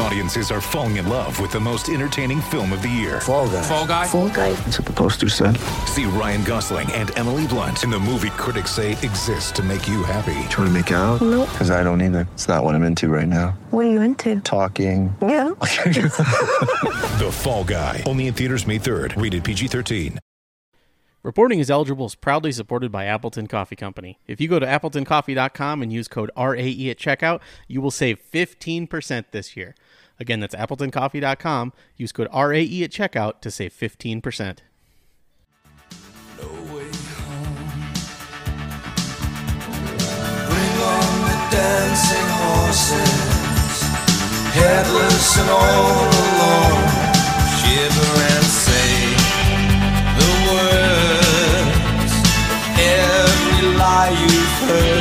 Audiences are falling in love with the most entertaining film of the year. Fall guy. Fall guy. Fall guy. That's what the poster said. See Ryan Gosling and Emily Blunt in the movie critics say exists to make you happy. Trying to make it out? Nope. Because I don't either. It's not what I'm into right now. What are you into? Talking. Yeah. The Fall Guy. Only in theaters May 3rd. Rated PG-13. Reporting is eligible is proudly supported by Appleton Coffee Company. If you go to appletoncoffee.com and use code RAE at checkout, you will save 15% this year. Again, that's appletoncoffee.com. Use code RAE at checkout to save 15%. Bring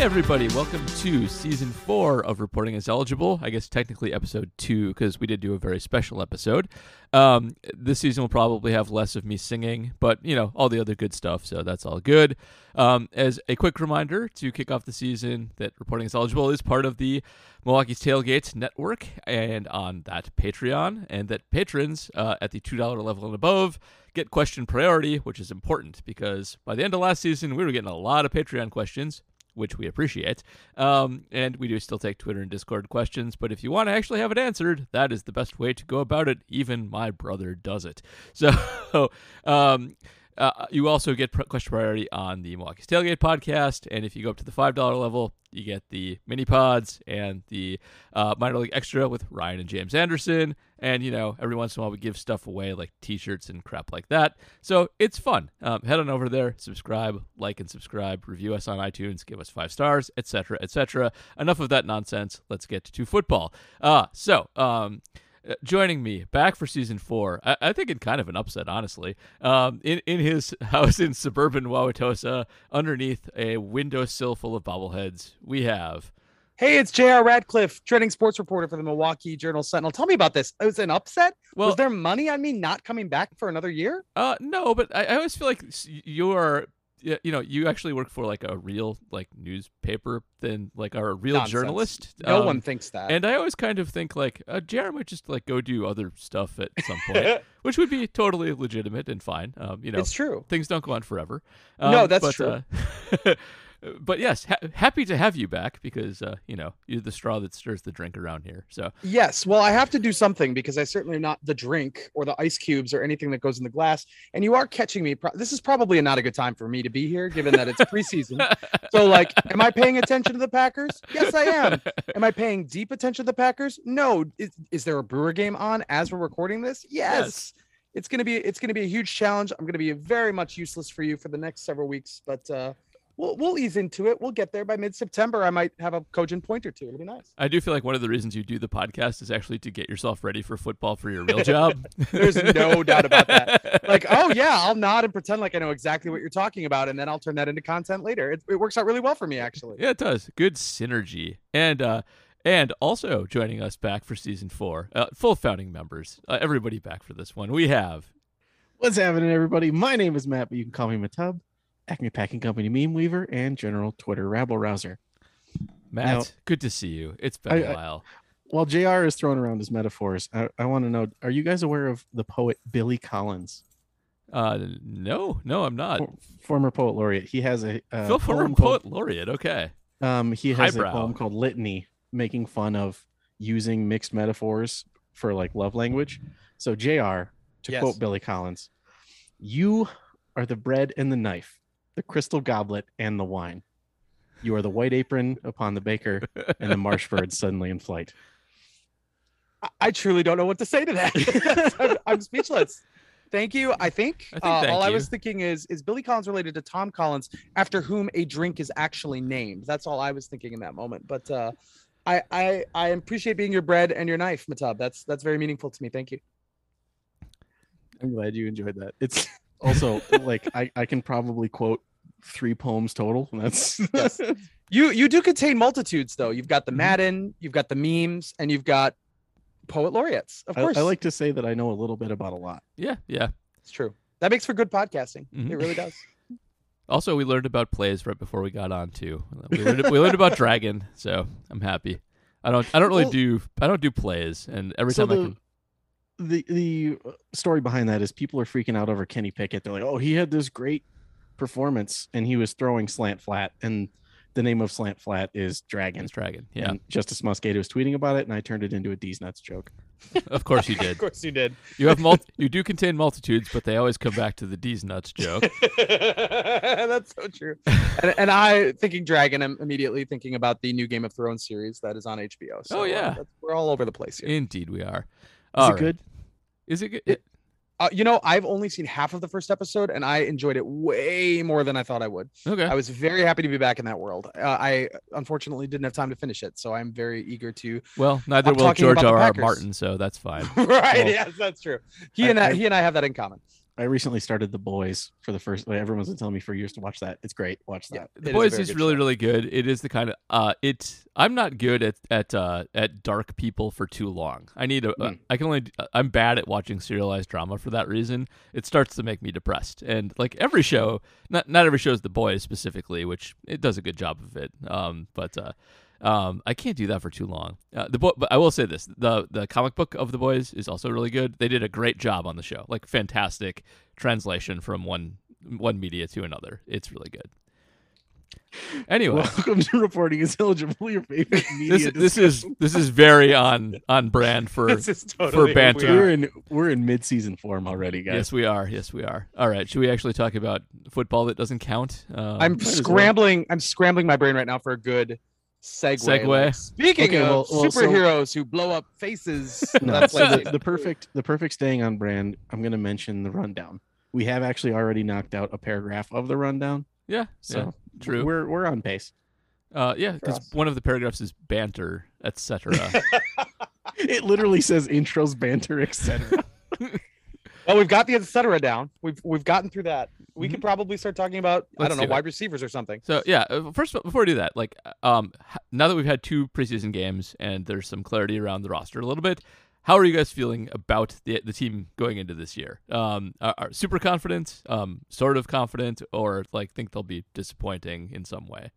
Hey everybody, welcome to season four of Reporting is Eligible. I guess technically episode two because we did do a very special episode. Um, this season will probably have less of me singing, but you know all the other good stuff, so that's all good. Um, as a quick reminder to kick off the season, that Reporting is Eligible is part of the Milwaukee's Tailgate Network and on that Patreon, and that patrons uh, at the two dollar level and above get question priority, which is important because by the end of last season we were getting a lot of Patreon questions which we appreciate. Um, and we do still take Twitter and Discord questions, but if you want to actually have it answered, that is the best way to go about it. Even my brother does it. So, um, uh, you also get question priority on the Milwaukee's Tailgate podcast, and if you go up to the five dollar level, you get the mini pods and the uh, minor league extra with Ryan and James Anderson. And you know, every once in a while we give stuff away like T-shirts and crap like that. So it's fun. Um, head on over there, subscribe, like and subscribe, review us on iTunes, give us five stars, etc., etc. Enough of that nonsense. Let's get to football. Uh, so um, joining me back for season four, I, I think in kind of an upset, honestly, um, in, in his house in suburban Wauwatosa, underneath a windowsill full of bobbleheads, we have. Hey, it's J.R. Radcliffe, trending sports reporter for the Milwaukee Journal Sentinel. Tell me about this. It was an upset. Well- was there money on me not coming back for another year? Uh, no, but I, I always feel like you are, you know, you actually work for like a real like newspaper than like are a real Nonsense. journalist. No Um, one thinks that. And I always kind of think like uh, Jared might just like go do other stuff at some point, which would be totally legitimate and fine. Um, you know, it's true. things don't go on forever. No, Um, that's but, true. Uh, but yes, ha- happy to have you back because uh, you know you're the straw that stirs the drink around here. So Yes. Well, I have to do something because I certainly am not the drink or the ice cubes or anything that goes in the glass. And you are catching me. Pro- This is probably not a good time for me to be here, given that it's preseason. so, like, am I paying attention to the Packers? Yes, I am. Am I paying deep attention to the Packers? No. Is, is there a Brewer game on as we're recording this? Yes. It's gonna be it's gonna be a huge challenge. I'm gonna be very much useless for you for the next several weeks, but uh, we'll we'll ease into it. We'll get there by mid September. I might have a cogent point or two. It'll be nice. I do feel like one of the reasons you do the podcast is actually to get yourself ready for football for your real job. There's no doubt about that. Like, oh yeah, I'll nod and pretend like I know exactly what you're talking about, and then I'll turn that into content later. It, it works out really well for me, actually. Yeah, it does. Good synergy. And uh and also joining us back for season four, uh, full founding members, uh, everybody back for this one. We have What's happening, everybody? My name is Matt, but you can call me Matub, Acme Packing Company meme weaver, and general Twitter rabble rouser. Matt. Now- good to see you. It's been I- a I- while. While JR is throwing around his metaphors, I, I want to know are you guys aware of the poet Billy Collins? Uh, no, no, I'm not. For- former poet laureate. He has a uh, Phil former poem poet called- laureate. Okay. Um, he has Highbrow. a poem called Litany, making fun of using mixed metaphors for like love language. So JR, to Yes. quote Billy Collins, you are the bread and the knife, the crystal goblet and the wine. You are the white apron upon the baker, and the marsh bird suddenly in flight. I, I truly don't know what to say to that. I'm, I'm speechless. Thank you. I think, I think uh, thank all I was thinking is is Billy Collins related to Tom Collins, after whom a drink is actually named. That's all I was thinking in that moment. But uh, I I I appreciate being your bread and your knife, Matab. That's that's very meaningful to me. Thank you. I'm glad you enjoyed that. It's also like I, I can probably quote three poems total. That's Yes. You you do contain multitudes though. You've Mm-hmm. got the Madden, you've got the memes, and you've got poet laureates. Of course, I like to say that I know a little bit about a lot. Yeah, yeah. it's true. That makes for good podcasting. Mhm. It really does. Also, we learned about plays right before we got on too. We learned, we learned about Dragon, so I'm happy. I don't. I don't really Well- do. I don't do plays, and every So time I can. The the uh, story behind that is people are freaking out over Kenny Pickett. They're like, "Oh, he had this great performance and he was throwing slant flat." And the name of slant flat is Dragon. It's Dragon. Yeah, And Justis Mosqueda was tweeting about it, and I turned it into a D's nuts joke. of course you did. of course you did. You have mul- You do contain multitudes, but they always come back to the D's nuts joke. That's so true. And, and I thinking Dragon, I'm immediately thinking about the new Game of Thrones series that is on HBO. So, Oh, uh, yeah. that's- we're all over the place here. Indeed, we are. Is it right. good? Is it good? It- Uh, you know, I've only seen half of the first episode, and I enjoyed it way more than I thought I would. okay. I was very happy to be back in that world. Uh, I unfortunately didn't have time to finish it, so I'm very eager to. Well, neither will George R. R. Martin, so that's fine. right? Well, yes, that's true. He I- and I, I- he and I have that in common. I recently started The Boys for the first. Like, everyone's been telling me for years to watch that. It's great. Watch that. it The a Boys very is really show. really good. It is the kind of uh it I'm not good at at uh at dark people for too long. I need a Mm. I can only I'm bad at watching serialized drama for that reason. It starts to make me depressed. And like every show, not not every show is The Boys specifically, which it does a good job of it. Um but uh um, I can't do that for too long. Uh, the book, but I will say this: the the comic book of the boys is also really good. They did a great job on the show, like fantastic translation from one one media to another. It's really good. Anyway, Welcome to reporting is eligible. Your favorite media. this this is this is very on on brand for This totally who banter. we are. we're in we're in mid season form already, guys. yes we are yes we are all right should we actually talk about football that doesn't count um, I'm might as well. scrambling. I'm scrambling my brain right now for a good segue. Segue. Like, speaking Okay, of well- well, so- superheroes who blow up faces, No, that's so like the, the perfect the perfect staying on brand. I'm going to mention the rundown. We have actually already knocked out a paragraph of the rundown, yeah so yeah, true We're we're on pace. uh yeah because one of the paragraphs is banter etc It literally says intros, banter, etc. Well, we've got the etc. down. We've we've gotten through that. We Mm-hmm. could probably start talking about I Let's don't know do wide receivers or something. So yeah, uh, first before we do that, like um, now that we've had two preseason games and there's some clarity around the roster a little bit, how are you guys feeling about the the team going into this year? Um, are, are super confident, um, sort of confident, or like think they'll be disappointing in some way?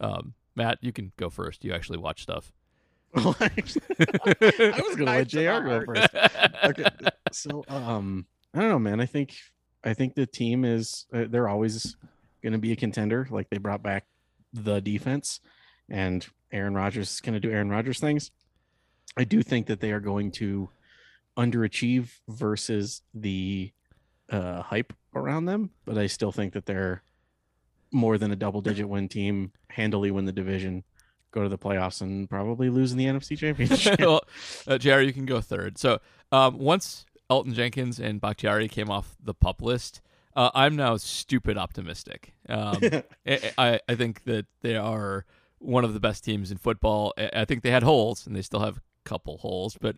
Um, Matt, you can go first. You actually watch stuff. Well, actually, I was going to let Jr. go first. Okay, so um, I don't know, man. I think I think the team is uh, they're always going to be a contender. Like they brought back the defense, and Aaron Rodgers is going to do Aaron Rodgers things. I do think that they are going to underachieve versus the uh, hype around them, but I still think that they're more than a double digit win team, handily win the division, go to the playoffs, and probably lose in the NFC Championship. well, uh, Jerry, you can go third. So um, once Elgton Jenkins and Bakhtiari came off the pup list, uh, I'm now stupid optimistic. Um, I, I think that they are one of the best teams in football. I I think they had holes, and they still have a couple holes, but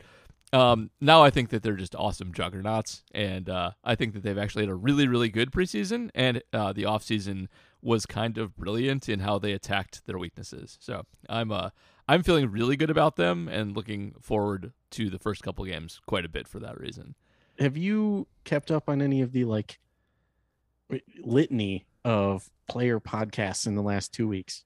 um, now I think that they're just awesome juggernauts, and uh, I think that they've actually had a really, really good preseason, and uh, the offseason was kind of brilliant in how they attacked their weaknesses. So I'm uh, I'm feeling really good about them, and looking forward to the first couple games quite a bit for that reason. have you kept up on any of the like litany of player podcasts in the last two weeks?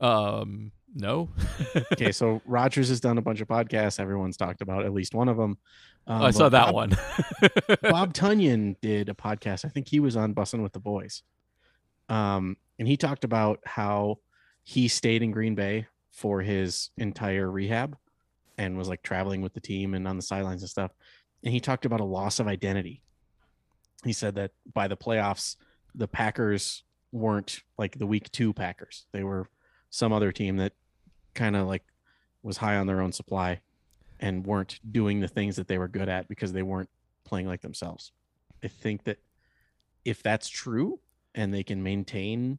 Um, no, Okay, so Rodgers has done a bunch of podcasts. Everyone's talked about at least one of them. Um, I saw that Bob- one. Bob Tonyan did a podcast. I think he was on Bussin' with the Boys. Um, and he talked about how he stayed in Green Bay for his entire rehab and was like traveling with the team and on the sidelines and stuff. And he talked about a loss of identity. He said that by the playoffs, the Packers weren't like the week two Packers. They were some other team that kind of like was high on their own supply and weren't doing the things that they were good at because they weren't playing like themselves. I think that if that's true and they can maintain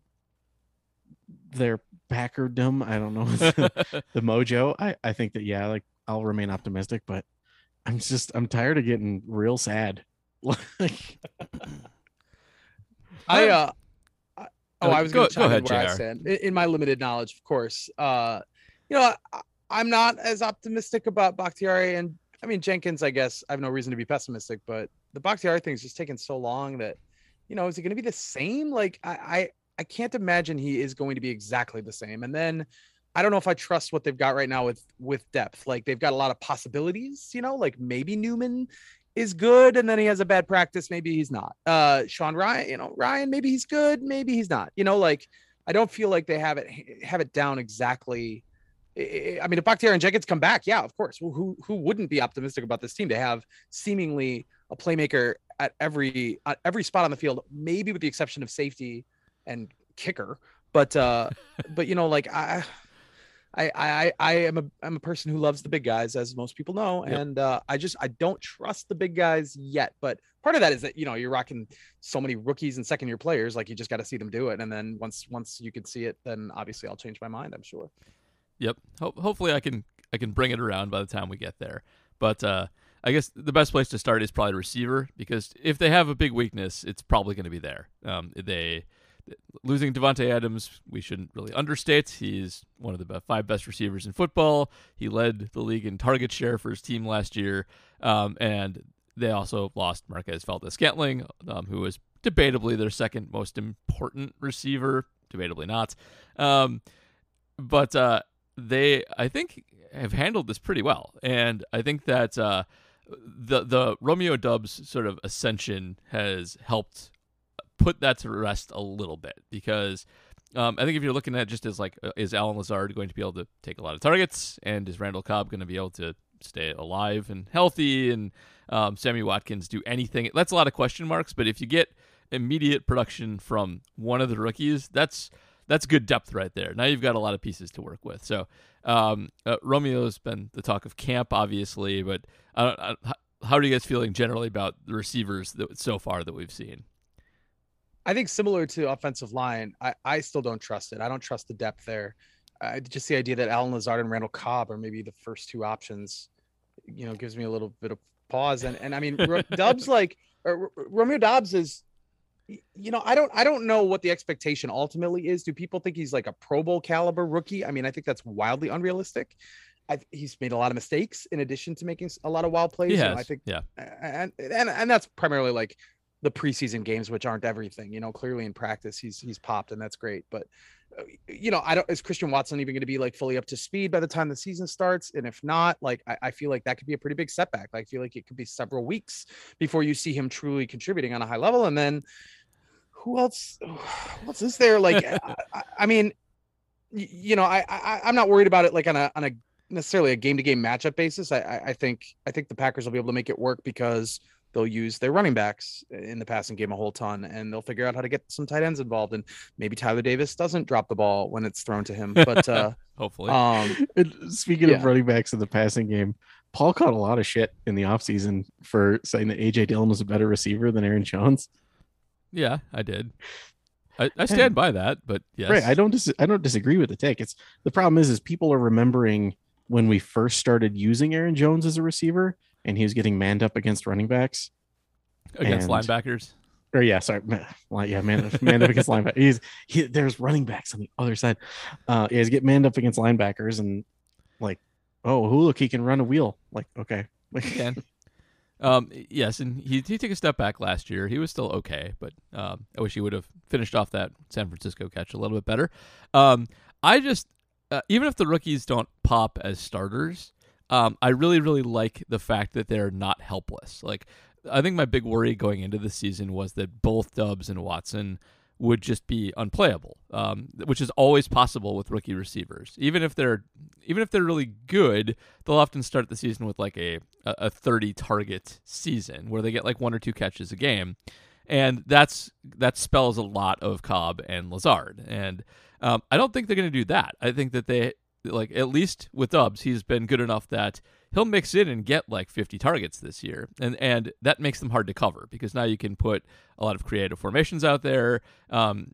their Packerdom, I don't know, the, the mojo, I, I think that, yeah, like I'll remain optimistic, but I'm just, I'm tired of getting real sad. like, I uh, I- Oh, Uh, I was go- going to go chime in ahead, where I stand. In, in my limited knowledge, of course. Uh, you know, I, I'm not as optimistic about Bakhtiari and I mean Jenkins. I guess I have no reason to be pessimistic, but the Bakhtiari thing's just taking so long that, you know, is it going to be the same? Like I, I, I can't imagine he is going to be exactly the same. And then. I don't know if I trust what they've got right now with with depth. Like they've got a lot of possibilities, you know, like maybe Newman is good and then he has a bad practice maybe he's not uh sean rhyan you know rhyan maybe he's good maybe he's not you know like i don't feel like they have it have it down exactly I mean, if Bakhtiari and Jenkins come back, yeah, of course. Well, who who wouldn't be optimistic about this team to have seemingly a playmaker at every at every spot on the field, maybe with the exception of safety and kicker. But uh, but you know, like I, I I I am a I'm a person who loves the big guys, as most people know, Yep. and uh, I just I don't trust the big guys yet. But part of that is that you know you're rocking so many rookies and second year players, like you just got to see them do it, and then once once you can see it, then obviously I'll change my mind. I'm sure. Yep. Ho- hopefully, I can I can bring it around by the time we get there. But uh, I guess the best place to start is probably receiver because if they have a big weakness, it's probably going to be there. Um, they losing Davante Adams, we shouldn't really understate. He's one of the five best receivers in football. He led the league in target share for his team last year, um, and they also lost Marquez Valdes-Scantling, um, who was debatably their second most important receiver. Debatably not. Um, but uh, they I think have handled this pretty well, and I think that uh, the the Romeo Doubs sort of ascension has helped put that to rest a little bit because. Um, I think if you're looking at just as like, uh, is Allen Lazard going to be able to take a lot of targets, and is Randall Cobb going to be able to stay alive and healthy, and um, Sammy Watkins do anything? That's a lot of question marks. But if you get immediate production from one of the rookies, that's that's good depth right there. Now you've got a lot of pieces to work with. So um, uh, Romeo's been the talk of camp, obviously, but I don't, I, how- how are you guys feeling generally about the receivers that, so far that we've seen? I think similar to offensive line, I, I still don't trust it. I don't trust the depth there. I just the idea that Allen Lazard and Randall Cobb are maybe the first two options, you know, gives me a little bit of pause. And and I mean, Ro- Doubs like or Romeo Doubs is, you know, I don't I don't know what the expectation ultimately is. Do people think he's like a Pro Bowl caliber rookie? I mean, I think that's wildly unrealistic. I, he's made a lot of mistakes in addition to making a lot of wild plays. I think yeah. and and and that's primarily like the preseason games, which aren't everything. You know, clearly in practice, he's he's popped, and that's great. But you know, I don't. Is Christian Watson even going to be like fully up to speed by the time the season starts? And if not, like I, I feel like that could be a pretty big setback. Like, I feel like it could be several weeks before you see him truly contributing on a high level. And then who else? What's is there? Like, I, I- I mean, you know, I, I I'm not worried about it like on a on a necessarily a game to game matchup basis. I, I I think I think the Packers will be able to make it work because they'll use their running backs in the passing game a whole ton, and they'll figure out how to get some tight ends involved. And maybe Tyler Davis doesn't drop the ball when it's thrown to him, but uh, Hopefully. um, speaking Yeah. of running backs in the passing game, Paul caught a lot of shit in the offseason for saying that AJ Dillon was a better receiver than Aaron Jones. yeah, I did. I, I stand by that, but yes. Right. I don't dis- I don't disagree with the take. It's the problem is is people are remembering when we first started using Aaron Jones as a receiver and he was getting manned up against running backs. Against and- linebackers. Or yeah, sorry, yeah, man, manned up against linebackers. He's he, there's running backs on the other side. Uh, yeah, he's get manned up against linebackers and like, oh, who look, he can run a wheel. Like, okay, can. Um, yes, and he he took a step back last year. He was still okay, but um, I wish he would have finished off that San Francisco catch a little bit better. Um, I just uh, even if the rookies don't pop as starters, um, I really really like the fact that they're not helpless. Like I think my big worry going into the season was that both Doubs and Watson would just be unplayable, um, which is always possible with rookie receivers. Even if they're even if they're really good, they'll often start the season with like a a a 30 target season where they get like one or two catches a game, and that's that spells a lot of Cobb and Lazard. And um, I don't think they're going to do that. I think that they like at least with Doubs, he's been good enough that he'll mix in and get like 50 targets this year, and and that makes them hard to cover because now you can put a lot of creative formations out there. Um,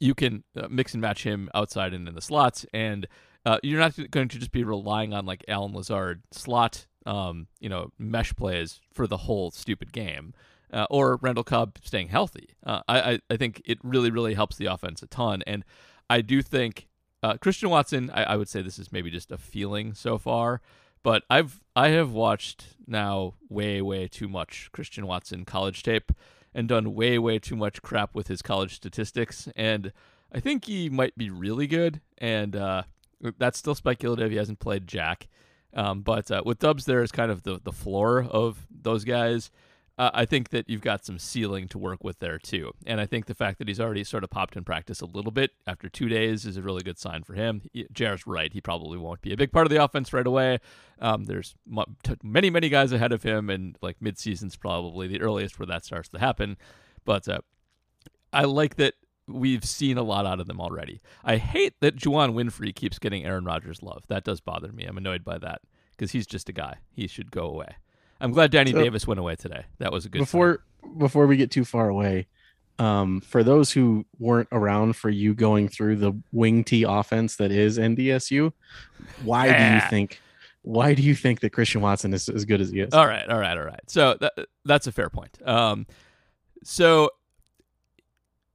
you can uh, mix and match him outside and in the slots, and uh, you're not going to just be relying on like Allen Lazard slot, um, you know, mesh plays for the whole stupid game. uh, or Randall Cobb staying healthy. Uh, I, I I think it really really helps the offense a ton, and I do think uh, Christian Watson. I, I would say this is maybe just a feeling so far, but I've I have watched now way way too much Christian Watson college tape and done way way too much crap with his college statistics, and I think he might be really good, and uh, that's still speculative. He hasn't played Jack. Um, but uh, with Doubs, there is kind of the, the floor of those guys. Uh, I think that you've got some ceiling to work with there too. And I think the fact that he's already sort of popped in practice a little bit after two days is a really good sign for him. Jared's right. He probably won't be a big part of the offense right away. Um, there's many, many guys ahead of him, and like midseason's probably the earliest where that starts to happen. But uh, I like that we've seen a lot out of them already. I hate that Juwann Winfree keeps getting Aaron Rodgers love. That does bother me. I'm annoyed by that because he's just a guy. He should go away. I'm glad Danny so, Davis went away today. That was a good. Before sign. before we get too far away, um, for those who weren't around for you going through the wing T offense that is NDSU, why yeah. do you think? Why do you think that Christian Watson is as good as he is? All right, all right, all right. So that, that's a fair point. Um, so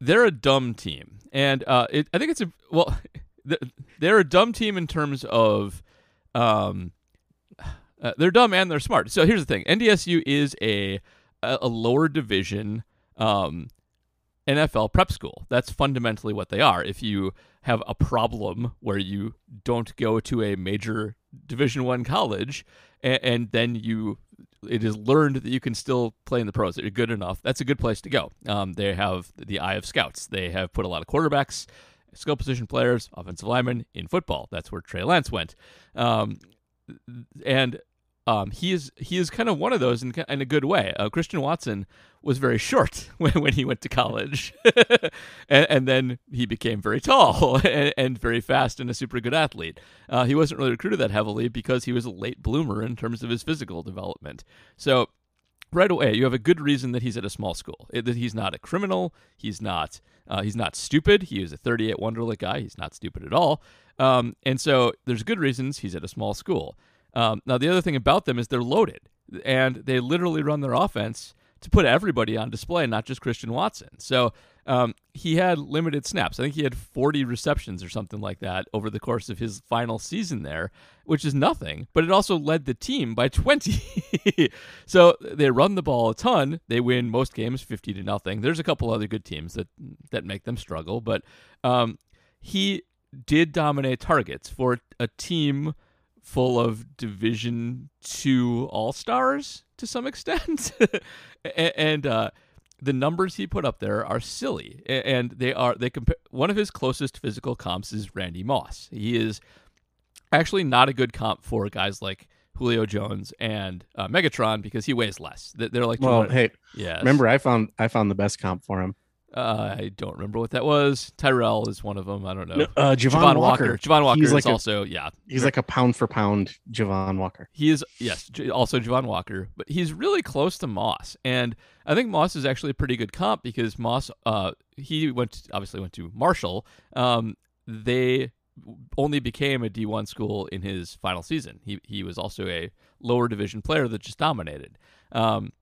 they're a dumb team, and uh, it, I think it's a well, they're a dumb team in terms of, um, uh, they're dumb and they're smart. So here's the thing: NDSU is a a lower division um, NFL prep school. That's fundamentally what they are. If you have a problem where you don't go to a major Division One college, and, and, then you it is learned that you can still play in the pros. That you're good enough. That's a good place to go. Um, they have the eye of scouts. They have put a lot of quarterbacks, skill position players, offensive linemen in football. That's where Trey Lance went. Um, and um, he is he is kind of one of those in, in a good way. Uh, Christian Watson was very short when, when he went to college, and, and, then he became very tall and, and, very fast and a super good athlete. Uh, he wasn't really recruited that heavily because he was a late bloomer in terms of his physical development. So right away, you have a good reason that he's at a small school. That he's not a criminal. He's not. Uh, he's not stupid. He is a 38 Wonderlic guy. He's not stupid at all. Um, and so there's good reasons he's at a small school. Um, now, the other thing about them is they're loaded, and they literally run their offense to put everybody on display, not just Christian Watson. So um, he had limited snaps. I think he had 40 receptions or something like that over the course of his final season there, which is nothing, but it also led the team by 20. so they run the ball a ton. They win most games 50 to nothing. There's a couple other good teams that that make them struggle, but um, he did dominate targets for a team – full of Division Two All Stars to some extent, and uh, the numbers he put up there are silly, and they are they compare. One of his closest physical comps is Randy Moss. He is actually not a good comp for guys like Julio Jones and uh, Megatron because he weighs less. They're like well, hey, yeah. Remember, I found I found the best comp for him. Uh, I don't remember what that was. Tyrell is one of them. I don't know. Uh, Javon, Javon Walker. Walker. Javon Walker he's like is a, also yeah. He's like a pound for pound Javon Walker. He is yes, also Javon Walker, but he's really close to Moss, and I think Moss is actually a pretty good comp because Moss, uh, he went to, obviously went to Marshall. Um, they only became a D1 school in his final season. He he was also a lower division player that just dominated. Um,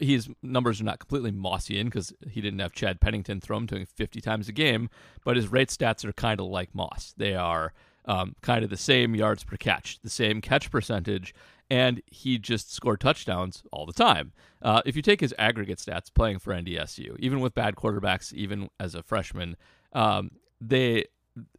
his numbers are not completely Mossian because he didn't have Chad Pennington throw him to him 50 times a game, but his rate stats are kind of like Moss. They are um, kind of the same yards per catch, the same catch percentage, and he just scored touchdowns all the time. Uh, if you take his aggregate stats playing for NDSU, even with bad quarterbacks, even as a freshman, um, they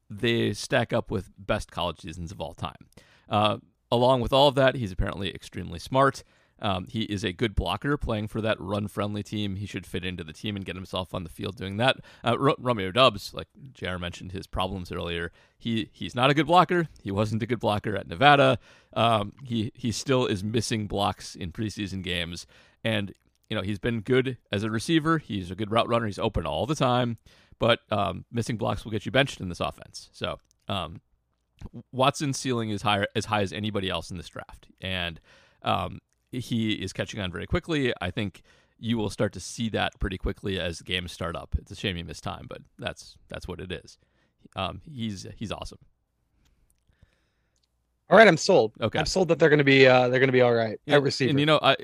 they stack up with best college seasons of all time. Uh, along with all of that, he's apparently extremely smart. Um, he is a good blocker playing for that run friendly team. He should fit into the team and get himself on the field doing that. Uh, R- Romeo Doubs, like JR mentioned his problems earlier, he he's not a good blocker. He wasn't a good blocker at Nevada. Um, he he still is missing blocks in preseason games, and you know he's been good as a receiver. He's a good route runner. He's open all the time, but um, missing blocks will get you benched in this offense. So. Um, Watson's ceiling is higher as high as anybody else in this draft, and um, he is catching on very quickly. I think you will start to see that pretty quickly as games start up. It's a shame he missed time, but that's that's what it is. Um, he's he's awesome. All right, I'm sold. Okay, I'm sold that they're going to be uh, they're going to be all right yeah, at receiver. And you know, I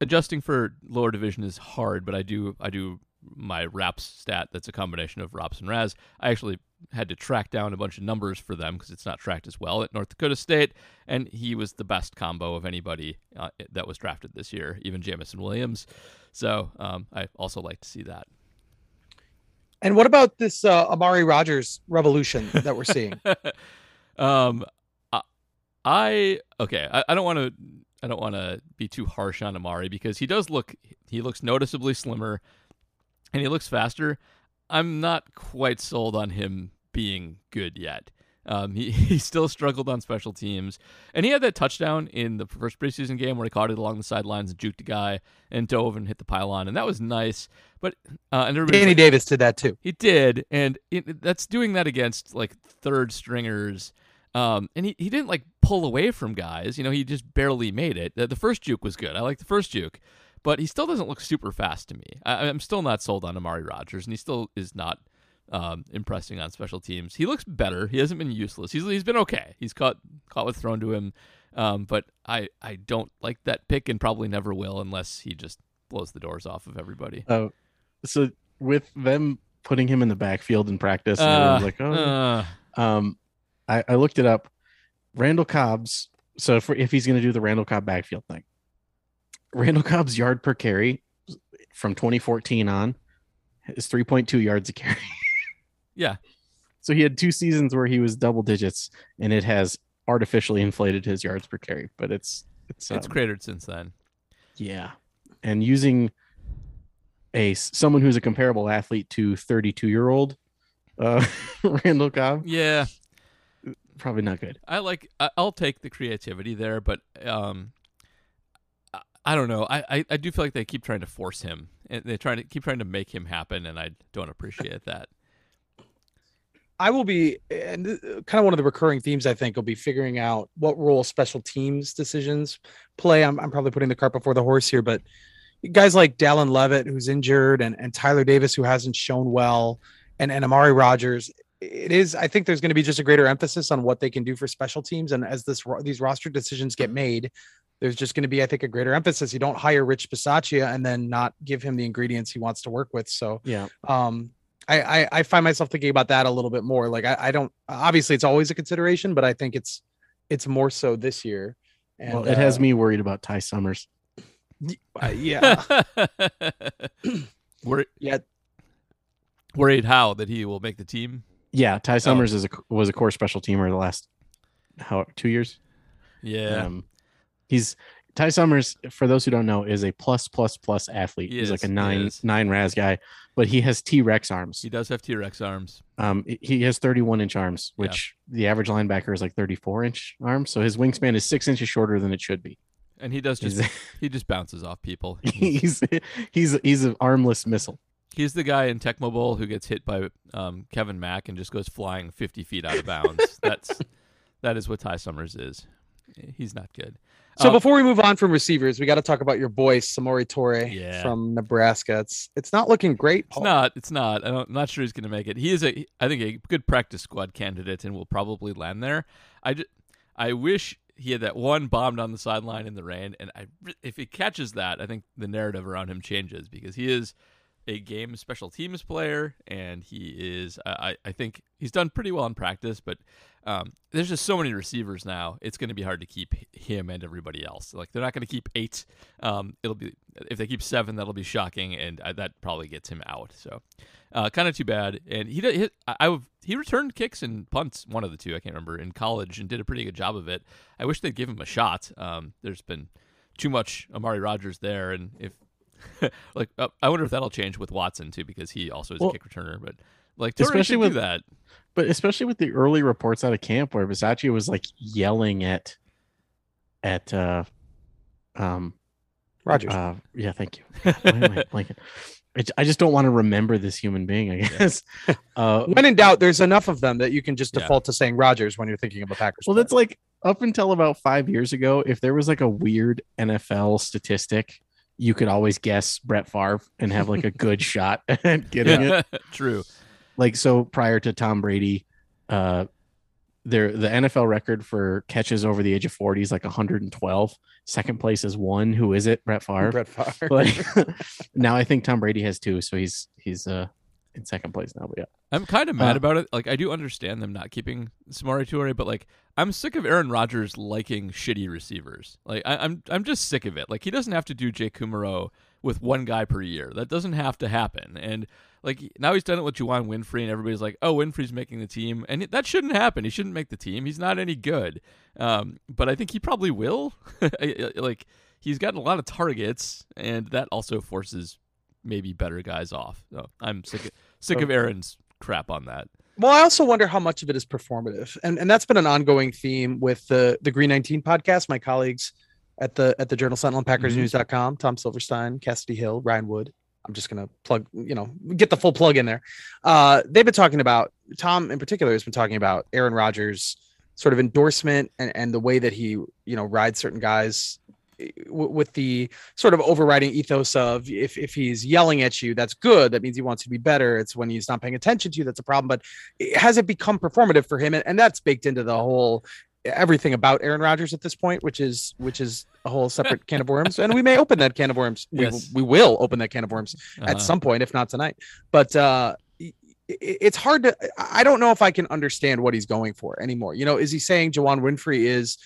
adjusting for lower division is hard, but I do I do my Raps stat that's a combination of Raps and Raz. I actually had to track down a bunch of numbers for them because it's not tracked as well at North Dakota State, and he was the best combo of anybody uh, that was drafted this year, even Jameson Williams. So um, I also like to see that. And what about this uh, Amari Rodgers revolution that we're seeing? um, I, I okay. I, I don't want to. I don't want to be too harsh on Amari because he does look. He looks noticeably slimmer, and he looks faster. I'm not quite sold on him being good yet. Um, he, he still struggled on special teams, and he had that touchdown in the first preseason game where he caught it along the sidelines and juked a guy and dove and hit the pylon, and that was nice. But uh, and Danny like, Davis did that too. He did, and it, that's doing that against like third stringers. Um, and he, he didn't like pull away from guys. You know, he just barely made it. The, the first juke was good. I like the first juke, but he still doesn't look super fast to me. I, I'm still not sold on Amari Rodgers, and he still is not um, impressing on special teams. He looks better. He hasn't been useless. He's he's been okay. He's caught caught with thrown to him, um, but I I don't like that pick and probably never will unless he just blows the doors off of everybody. Oh, so with them putting him in the backfield in practice, and Uh, like, oh, uh, um, I, I looked it up. Randall Cobb's. So if if he's going to do the Randall Cobb backfield thing, Randall Cobb's yard per carry from 2014 on is 3.2 yards a carry. yeah, So he had two seasons where he was double digits, and it has artificially inflated his yards per carry. But it's it's it's um, cratered since then. yeah, and using a someone who's a comparable athlete to 32 year old uh, Randall Cobb, Yeah, probably not good. I like. I'll take the creativity there, but um, I, don't know. I, I I do feel like they keep trying to force him, and they trying to keep trying to make him happen, and I don't appreciate that. I will be, and kind of one of the recurring themes I think will be figuring out what role special teams decisions play. I'm, I'm probably putting the cart before the horse here, but guys like Dallin Leavitt, who's injured, and, and Tyler Davis, who hasn't shown well, and, and Amari Rodgers, it is, I think there's going to be just a greater emphasis on what they can do for special teams. And as this these roster decisions get made, there's just going to be, I think, a greater emphasis. You don't hire Rich Bisaccia and then not give him the ingredients he wants to work with. So, Yeah. um I, I i find myself thinking about that a little bit more like i, I don't obviously it's always a consideration but i think it's it's more so this year and well, it has uh, me worried about Ty Summers. uh, yeah Worried, yeah worried how that he will make the team. Yeah, Ty Summers is a was a core special teamer the last how two years. Yeah, Um, he's Ty Summers. For those who don't know, is a plus plus plus athlete. He he's like a he nine is. nine Raz guy, but he has T Rex arms. he does have T Rex arms. Um, he has 31 inch arms, which the average linebacker is like 34 inch arms. So his wingspan is six inches shorter than it should be. And he does just He's he just bounces off people. He's, he's he's he's an armless missile. he's the guy in Tecmo Bowl who gets hit by um, Kevin Mack and just goes flying fifty feet out of bounds. That's that is what Ty Summers is. He's not good. So Uh, before we move on from receivers we got to talk about your boy samori toure Yeah. from nebraska it's it's not looking great It's Paul. not. It's not. I don't, I'm not sure he's going to make it. He is a, I think, a good practice squad candidate, and will probably land there. I, ju- I wish he had that one bombed on the sideline in the rain, and I, if he catches that, I think the narrative around him changes because he is a game special teams player, and he is. I, I think he's done pretty well in practice, but um, there's just so many receivers now. It's going to be hard to keep him and everybody else. Like they're not going to keep eight. Um, it'll be if they keep seven, that'll be shocking, and uh, that probably gets him out. So, uh, kind of too bad. And he did. He, I, I he returned kicks and punts, one of the two, I can't remember, in college, and did a pretty good job of it. I wish they'd give him a shot. Um, there's been too much Amari Rodgers there, and if like uh, I wonder if that'll change with Watson too, because he also is Well, a kick returner. But like, Torrey especially with- that. But especially with the early reports out of camp where Bisaccia was like yelling at at uh um rodgers uh yeah, thank you. Why I blanking? I j- I just don't want to remember this human being, I guess. Uh when in doubt there's enough of them that you can just Yeah. default to saying rodgers when you're thinking of a packers well player. that's like up until about 5 years ago if there was like a weird NFL statistic you could always guess Brett Favre and have like a good shot at getting it. True. Like so prior to Tom Brady uh there the NFL record for catches over the age of 40 is like 112. Second place is one. Who is it? Brett Favre. Brett Favre. But now I think Tom Brady has two, so he's he's uh in second place now. But yeah, I'm kind of mad Uh, about it. Like I do understand them not keeping Samori Toure, but like I'm sick of Aaron Rodgers liking shitty receivers. Like I, I'm I'm just sick of it. Like he doesn't have to do Jake Kumerow with one guy per year. That doesn't have to happen. And like now he's done it with Juwann Winfree, and everybody's like, "Oh, Winfree's making the team," and that shouldn't happen. He shouldn't make the team. He's not any good. Um, but I think he probably will. like he's gotten a lot of targets, and that also forces maybe better guys off. So I'm sick of, sick of Aaron's crap on that. Well, I also wonder how much of it is performative, and and that's been an ongoing theme with the the Green Nineteen podcast. My colleagues at the at the Journal Sentinel and PackersNews.com, Tom Silverstein, Kassidy Hill, Ryan Wood. I'm just gonna plug, you know, get the full plug in there. Uh, they've been talking about Tom in particular has been talking about Aaron Rodgers' sort of endorsement and and the way that he you know rides certain guys eh, w- with the sort of overriding ethos of if if he's yelling at you, that's good. That means he wants to be better. It's when he's not paying attention to you that's a problem. But has it become performative for him? And, and that's baked into the whole everything about Aaron Rodgers at this point, which is which is a whole separate can of worms. And we may open that can of worms. We, Yes. we will open that can of worms Uh-huh. at some point, if not tonight. But uh i- i- it's hard to I don't know if I can understand what he's going for anymore. You know, is he saying Juwann Winfree is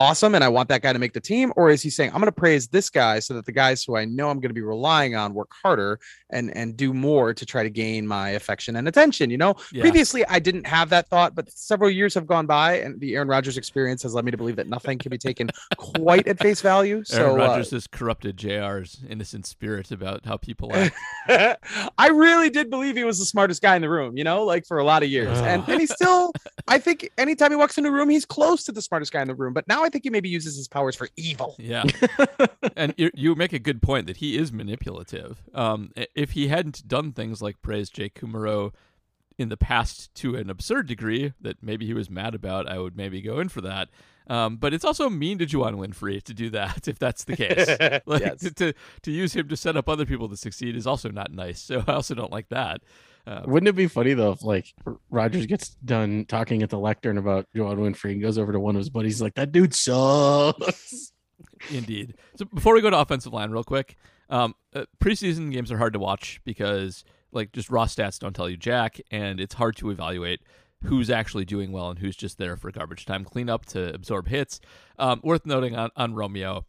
awesome and I want that guy to make the team? Or is he saying I'm gonna praise this guy so that the guys who I know I'm gonna be relying on work harder and and do more to try to gain my affection and attention? You know, Yeah. previously I didn't have that thought, but several years have gone by and the Aaron Rodgers experience has led me to believe that nothing can be taken quite at face value. Aaron So uh, Rodgers has corrupted JR's innocent spirit about how people act. I really did believe he was the smartest guy in the room, you know, like for a lot of years. And, and he's still, I think anytime he walks into a room, he's close to the smartest guy in the room. But now I think he maybe uses his powers for evil. Yeah, and you, you make a good point that he is manipulative. Um, if he hadn't done things like praise Jake Kumerow in the past to an absurd degree that maybe he was mad about, I would maybe go in for that. Um, but it's also mean to Juwann Winfree to do that if that's the case. like Yes. to, to to use him to set up other people to succeed is also not nice. So I also don't like that. Uh, wouldn't it be funny though if like Rodgers gets done talking at the lectern about Joel Winfree and goes over to one of his buddies, like that dude sucks. Indeed. So before we go to offensive line, real quick, um, uh, preseason games are hard to watch because like just raw stats don't tell you jack, and it's hard to evaluate who's actually doing well and who's just there for garbage time cleanup to absorb hits. Um, worth noting on on Romeo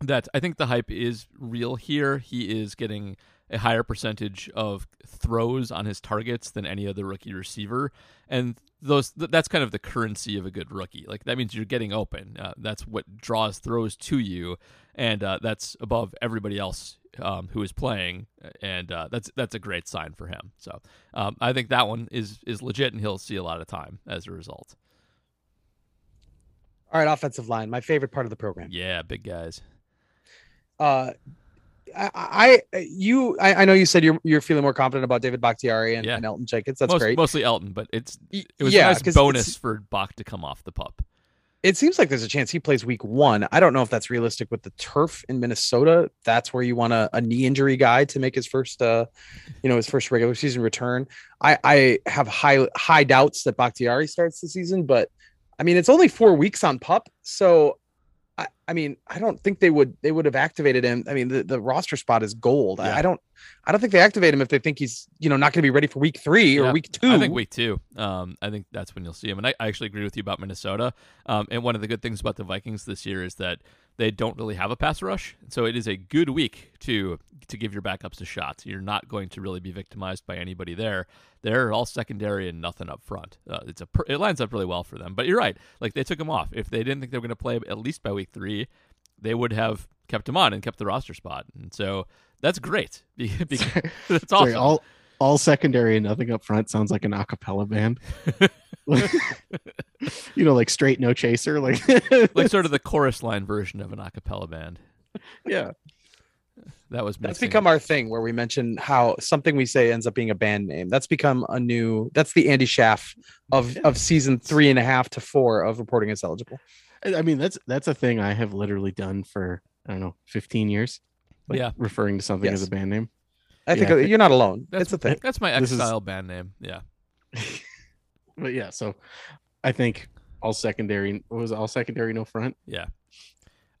that I think the hype is real here. He is getting a higher percentage of throws on his targets than any other rookie receiver, and those th- that's kind of the currency of a good rookie. Like that means you're getting open. Uh, that's what draws throws to you, and uh, that's above everybody else um, who is playing, and uh, that's that's a great sign for him. So um, I think that one is is legit, and he'll see a lot of time as a result. All right, offensive line, my favorite part of the program. Yeah, big guys. Uh, I, I you, I, I know you said you're you're feeling more confident about David Bakhtiari and, Yeah. and Elgton Jenkins. That's Most- great. Mostly Elgton, but it's it was yeah, a nice bonus for Bach to come off the pup. it seems like there's a chance he plays week one. I don't know if that's realistic with the turf in Minnesota. That's where you want a, a knee injury guy to make his first, uh, you know, his first regular season return. I, I have high high doubts that Bakhtiari starts the season, but I mean, it's only four weeks on pup, so. I, mean, I don't think they would they would have activated him. I mean, the, the roster spot is gold. I, Yeah. I don't I don't think they activate him if they think he's you know not going to be ready for week three or Yeah, week two. I think week two. Um, I think that's when you'll see him. And I, I actually agree with you about Minnesota. Um, and one of the good things about the Vikings this year is that they don't really have a pass rush, so it is a good week to to give your backups a shot. You're not going to really be victimized by anybody there. They're all secondary and nothing up front. Uh, it's a it lines up really well for them. But you're right. Like they took him off. If they didn't think they were going to play at least by week three, they would have kept him on and kept the roster spot. And so that's great. that's awesome. Sorry, all all secondary and nothing up front sounds like an acapella band. you know, like straight no chaser, like like sort of the chorus line version of an a cappella band. yeah. That was That's become our thing where we mention how something we say ends up being a band name. That's become a new. That's the Andy Schaff of of season three and a half to four of reporting as eligible. I I mean, that's that's a thing I have literally done for I don't know, 15 years. Like Yeah. referring to something as a band name. I think Yeah. you're not alone. That's it's a thing. That's my This X is- style band name. Yeah. But yeah, so I think all secondary what was it, all secondary no front. Yeah.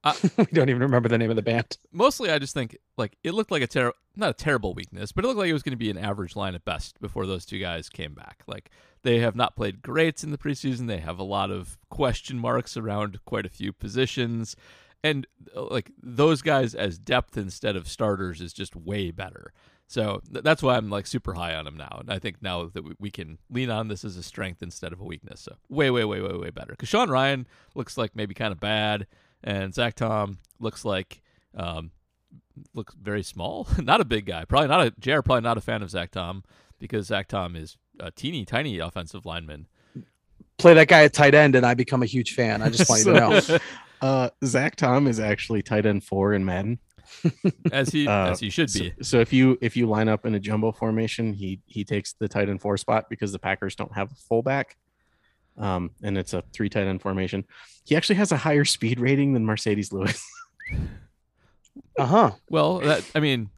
Uh, we don't even remember the name of the band. Mostly, I just think like it looked like a ter- not a terrible weakness, but it looked like it was going to be an average line at best before those two guys came back. Like they have not played greats in the preseason. They have a lot of question marks around quite a few positions, and uh, like those guys as depth instead of starters is just way better. So th- that's why I'm like super high on them now, and I think now that we, we can lean on this as a strength instead of a weakness. So way, way, way, way, way better. Because Sean Rhyan looks like maybe kind of bad, and Zach Tom looks like um, looks very small. not a big guy. Probably not a JR. Probably not a fan of Zach Tom because Zach Tom is a teeny tiny offensive lineman. Play that guy at tight end, and I become a huge fan. I just want you to know. Uh, Zach Tom is actually tight end four in Madden. as he Uh, as he should So, be. so if you if you line up in a jumbo formation, he he takes the tight end four spot because the Packers don't have a fullback. Um, and it's a three tight end formation. He actually has a higher speed rating than Marcedes Lewis. Uh huh. Well, that I mean,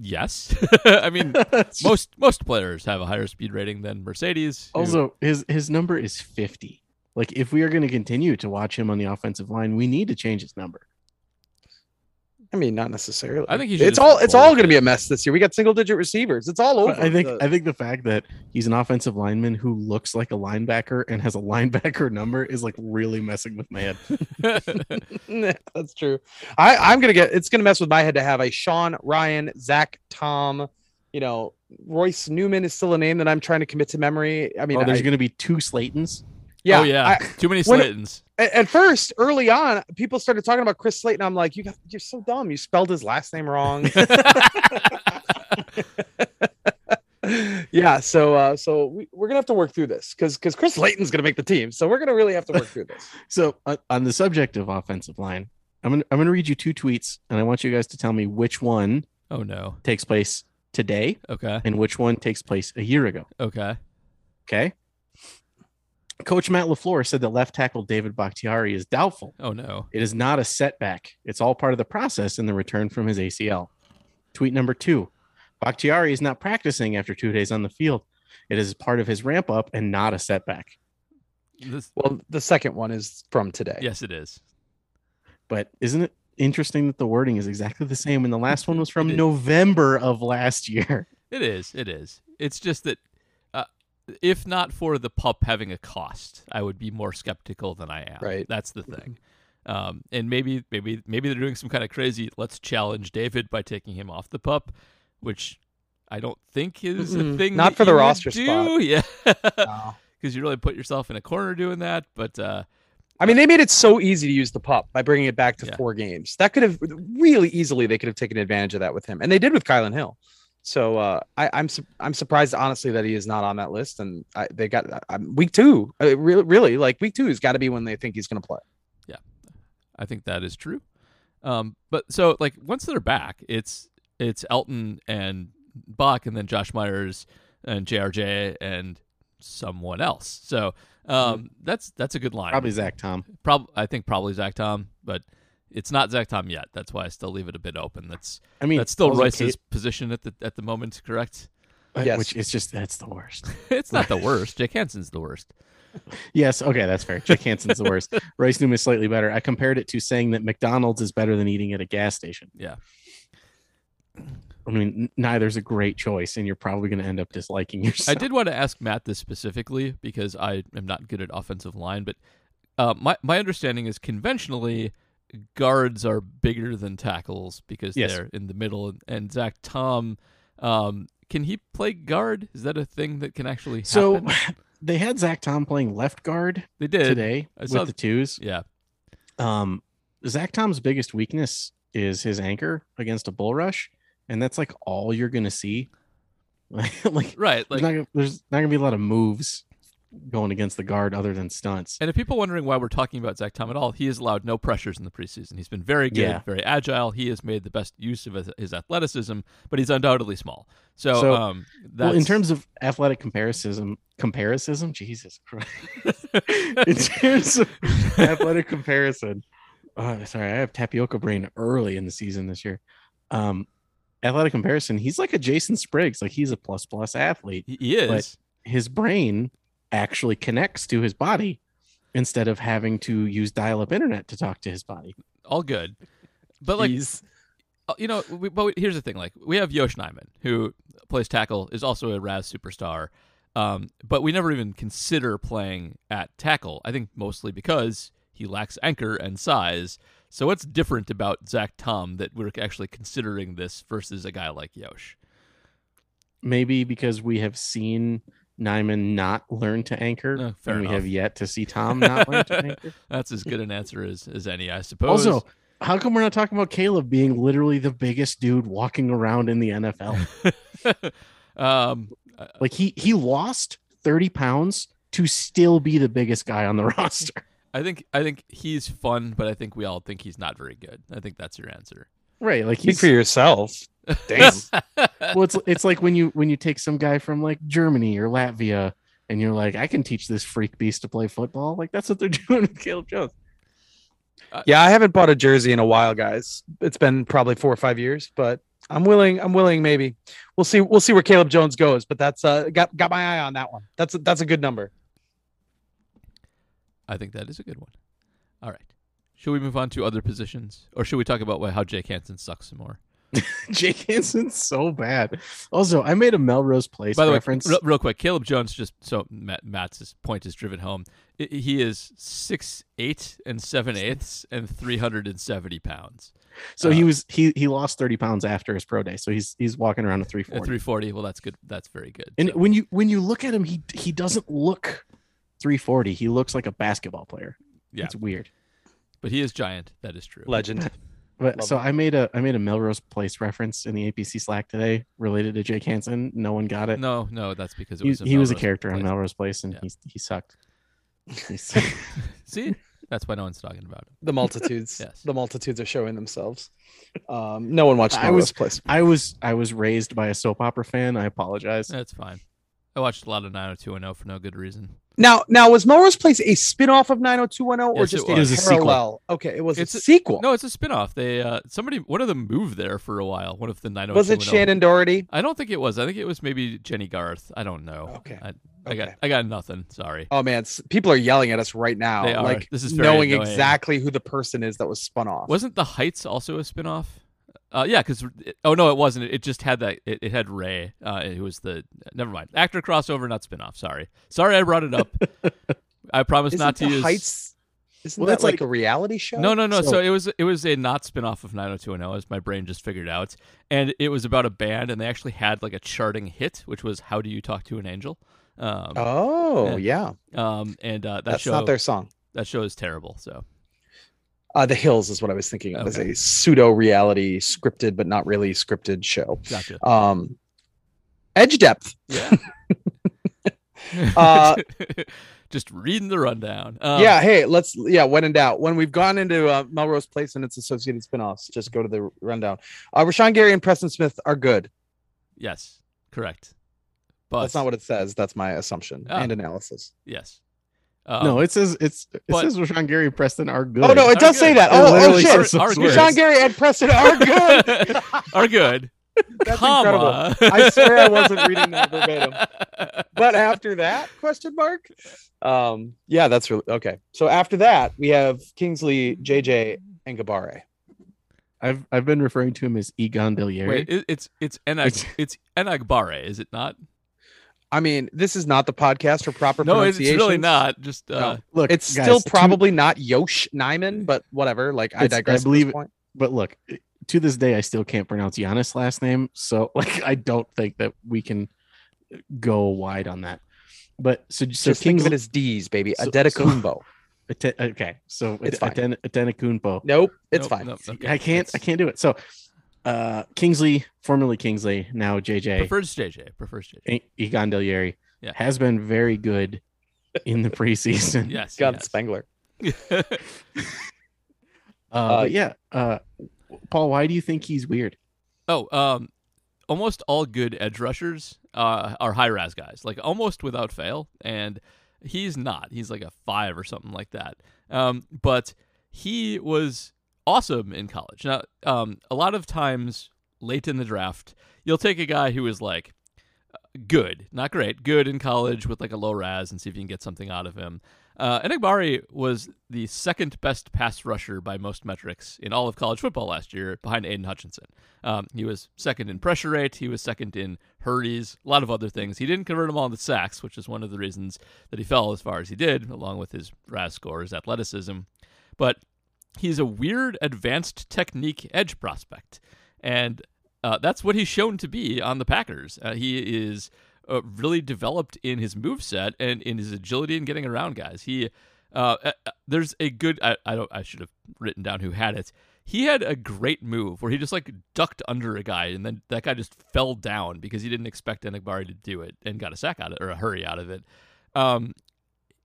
yes. I mean, most most players have a higher speed rating than Marcedes. who- also his his number is 50. Like if we are going to continue to watch him on the offensive line, we need to change his number. I mean, not necessarily. I think he should it's all go it's all going to be a mess this year. We got single digit receivers. It's all over. But I think the- I think the fact that he's an offensive lineman who looks like a linebacker and has a linebacker number is like really messing with my head. Nah, That's true. I, I'm gonna get it's gonna mess with my head to have a Sean Rhyan, Zach Tom, you know, Royce Newman is still a name that I'm trying to commit to memory. I mean, oh, there's I- going to be two Slaytons. Yeah, oh yeah, I- too many when it- Slaytons. at, at first, early on, people started talking about Chris Slayton. I'm like, you got, you're so dumb. You spelled his last name wrong. yeah. So, uh, so we, we're gonna have to work through this because because Chris Slayton's gonna make the team. So we're gonna really have to work through this. So uh, on the subject of offensive line, I'm gonna I'm gonna read you two tweets, and I want you guys to tell me which one oh no. takes place today Okay. and which one takes place a year ago. Okay. Okay. Coach Matt LaFleur said that left tackle David Bakhtiari is doubtful. Oh no. It is not a setback. It's all part of the process in the return from his ACL. Tweet number two Bakhtiari is not practicing after two days on the field. It is part of his ramp up and not a setback. This, Well, the second one is from today. yes, it is. But isn't it interesting that the wording is exactly the same? And the last one was from November of last year. It is. It is. It's just that, if not for the pup having a cost, I would be more skeptical than I am. Right. That's the thing. Um, and maybe, maybe, maybe they're doing some kind of crazy. Let's challenge David by taking him off the pup, which I don't think is a Mm-mm. thing. Not for the roster do. spot. Yeah. No. Because you really put yourself in a corner doing that. But uh, I mean, they made it so easy to use the pup by bringing it back to Yeah. four games. That could have really easily they could have taken advantage of that with him, and they did with Kylin Hill. So uh, I, I'm su- I'm surprised honestly that he is not on that list, and I, they got uh, week two. Uh, really, really, like week two has got to be when they think he's going to play. Yeah, I think that is true. Um, but so like once they're back, it's it's Elgton and Bach, and then Josh Myers and JRJ and someone else. So um, that's that's a good line. Probably Zach Tom. Prob- I think probably Zach Tom, but it's not Zach Tom yet. That's why I still leave it a bit open. That's I mean, that's still also Royce's position at the at the moment. Correct? Yes. Which is just that's the worst. it's not the worst. Jake Hansen's the worst. Yes, okay, that's fair. Jake Hansen's the worst. Royce Newman is slightly better. I compared it to saying that McDonald's is better than eating at a gas station. Yeah. I mean, n- neither's a great choice, and you're probably going to end up disliking yourself. I did want to ask Matt this specifically because I am not good at offensive line, but uh, my my understanding is conventionally guards are bigger than tackles because Yes. they're in the middle. And, and Zach Tom, um, can he play guard? Is that a thing that can actually happen? So they had Zach Tom playing left guard they did today I with saw- the twos. Yeah, Um, Zach Tom's biggest weakness is his anchor against a bull rush, and that's like all you're going to see. like, right. there's, Like, not, there's not going to be a lot of moves going against the guard other than stunts. and if people wondering why we're talking about Zach Tom at all, he has allowed no pressures in the preseason. He's been very good, Yeah. very agile. He has made the best use of his, his athleticism, but he's undoubtedly small. So, So, um, Well, in terms of athletic comparison, comparison, Jesus Christ. in terms of athletic comparison, oh, sorry, I have tapioca brain early in the season this year. Um, athletic comparison, he's like a Jason Spriggs, like he's a plus plus athlete. he he is. but- His brain actually connects to his body instead of having to use dial-up internet to talk to his body. All good. But like Jeez. Uh, you know, we, but here's the thing: like we have Yosh Nijman, who plays tackle, is also a RAS superstar, um, but we never even consider playing at tackle. I think mostly because he lacks anchor and size. So what's different about Zach Tom that we're actually considering this versus a guy like Yosh? Maybe because we have seen Nijman not learn to anchor, fair and we enough. have yet to see Tom not learn to anchor. That's as good an answer as, as any, I suppose. Also, how come we're not talking about Caleb being literally the biggest dude walking around in the NFL? um, uh, like he he lost 30 pounds to still be the biggest guy on the roster. I think I think he's fun, but I think we all think he's not very good. I think that's your answer. Right. Like Speak for yourself. Damn. well, it's it's like when you when you take some guy from like Germany or Latvia and you're like, I can teach this freak beast to play football. Like that's what they're doing with Caleb Jones. yeah, I haven't bought a jersey in a while, guys. It's been probably four or five years, but I'm willing. I'm willing. Maybe we'll see. We'll see where Caleb Jones goes. But that's uh got got my eye on that one. That's a, that's a good number. I think that is a good one. All right. Should we move on to other positions, or should we talk about wh- how Jake Hansen sucks some more? Jake Hansen's so bad. Also, I made a Melrose Place By the reference. way, real, real quick, Caleb Jones just so Matt, Matt's point is driven home. I- he is six eight and seven eighths and three hundred and seventy pounds. so he uh, was he he lost 30 pounds after his pro day. So he's he's walking around a At 340. three forty. Well, that's good. That's very good. And So, when you when you look at him, he he doesn't look 340. He looks like a basketball player. Yeah. It's weird. but he is giant. That is true. Legend. But Love so it. I made a I made a Melrose Place reference in the APC Slack today related to Jake Hansen. No one got it. No, no, that's because it he, was. he was a Melrose character on Place. Melrose Place, and Yeah. he he sucked. He's- See, that's why no one's talking about him. The multitudes. Yes. The multitudes are showing themselves. Um, no one watched I Melrose was- Place. I was I was raised by a soap opera fan. I apologize. That's fine. I watched a lot of 90210 for no good reason. Now, now was Melrose Place a spin-off of 90210 or just it a. It was a sequel. parallel? Okay, it was It's a a- sequel. No, it's a spin-off. They uh somebody one of them moved there for a while. One of the 90210. was it Shannen Doherty? I don't think it was. I think it was maybe Jennie Garth. I don't know. Okay. I, I got I got nothing. Sorry. Oh man, s- people are yelling at us right now. They are. Like This is knowing annoying. exactly who the person is that was spun off. Wasn't The Heights also a spin-off? Uh, yeah, because oh no, it wasn't. It just had that. It, it had Ray, uh, who was the never mind actor crossover, not spin-off. Sorry, sorry, I brought it up. I promise Isn't not to use. Heights? Isn't Well, that that's like, like- a reality show? No, no, no. So, So- it was it was a not spin-off of 90210 as my brain just figured out. And it was about a band and they actually had like a charting hit which was How Do You Talk to an Angel? Um, Oh yeah, um and uh, that that's show not their song. that show is terrible. So Uh, the Hills is what I was thinking of as a pseudo reality scripted but not really scripted show. gotcha. Um, Edge Depth. Yeah. Uh, just reading the rundown. Um, yeah, hey, let's yeah, when in doubt, when we've gone into uh, Melrose Place and its associated spin-offs, just go to the rundown. Uh, Rashan Gary and Preston Smith are good. Yes. Correct. But That's not what it says. That's my assumption Oh. and analysis. Yes. Um, no, it says it's it but- says Rashan Gary and Preston are good. Oh no, it Are does say that. Oh, oh literally shit. says those Are Rashan Gary and Preston are good. are good. That's Comma. incredible. I swear I wasn't reading that verbatim. But after that, question mark. Um, yeah, that's really okay. So after that, we have Kingsley, JJ, and Gabare. I've I've been referring to him as Egon Delieri. Wait, it, it's it's Enag it's Enagbare, is it not? I mean, this is not the podcast for proper No, it's really not. Just uh, No. Look, It's guys, still to- probably not Yosh Nijman, but whatever. Like I digress. I believe- believe. Point. but look, to this day, I still can't pronounce Giannis' last name. So, like, I don't think that we can go wide on that. But so, so Just think of it as D's, baby. So- Adetokumbo. Aten- okay, so It's it's fine. Aten- Atenakumpo. Nope, it's nope, fine. nope, okay. I can't, I can't do it. So, uh, Kingsley, formerly Kingsley, now JJ, Prefers JJ. Prefers JJ. E- Egon Delieri, Yeah. has been very good in the preseason. Yes. God yes. Spengler. Uh, Uh, but yeah, uh, Paul, why do you think he's weird? oh, um, almost all good edge rushers uh, are high RAS guys, like almost without fail. And he's not. He's like a five or something like that. Um, but he was awesome in college. Now, um, a lot of times late in the draft, you'll take a guy who is like good, not great, good in college with like a low RAS and see if you can get something out of him. Uh, Enagbare was the second best pass rusher by most metrics in all of college football last year, behind Aidan Hutchinson. Um, he was second in pressure rate. He was second in hurries, a lot of other things. He didn't convert them all into sacks, which is one of the reasons that he fell as far as he did, along with his RAS score, his athleticism. But he's a weird advanced technique edge prospect. And uh, that's what he's shown to be on the Packers. Uh, he is uh, really developed in his move set and in his agility and getting around guys. He uh, uh, there's a good I, I don't I should have written down who had it. He had a great move where he just like ducked under a guy and then that guy just fell down because he didn't expect Enagbare to do it and got a sack out of it or a hurry out of it. Um,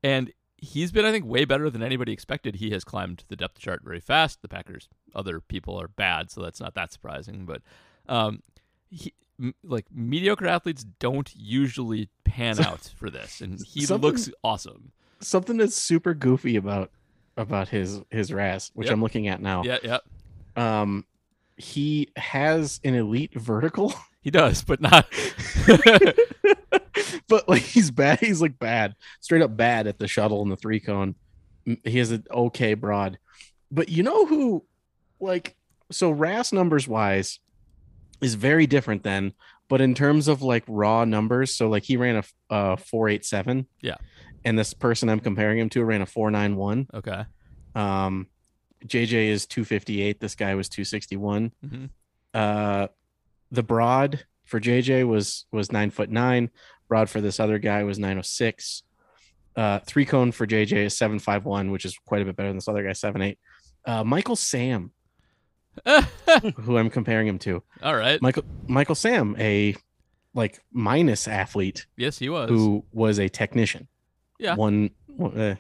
and he's been I think way better than anybody expected. He has climbed the depth chart very fast. The Packers other people are bad, so that's not that surprising, but um, he, m- like mediocre athletes don't usually pan out for this, and he looks awesome. Something that's super goofy about about his his RAS, which Yep. I'm looking at now. Yeah, yeah, Um, he has an elite vertical, he does, but not. but like he's bad. He's like bad, straight up bad at the shuttle and the three cone. He has an okay broad, but you know who, like, so RAS numbers wise, is very different than. But in terms of like raw numbers, so like he ran a four eight seven. Yeah. And this person I'm comparing him to ran a four nine one. okay. Um, JJ is 258. This guy was 261. Mhm. Uh, the broad for JJ was was nine foot nine. Broad for this other guy was 906. Uh, three cone for JJ is 751, which is quite a bit better than this other guy, seven eight. Uh, Michael Sam, who I'm comparing him to, All right. Michael Michael Sam, a like minus athlete yes, he was. who was a technician. Yeah. One, one- uh,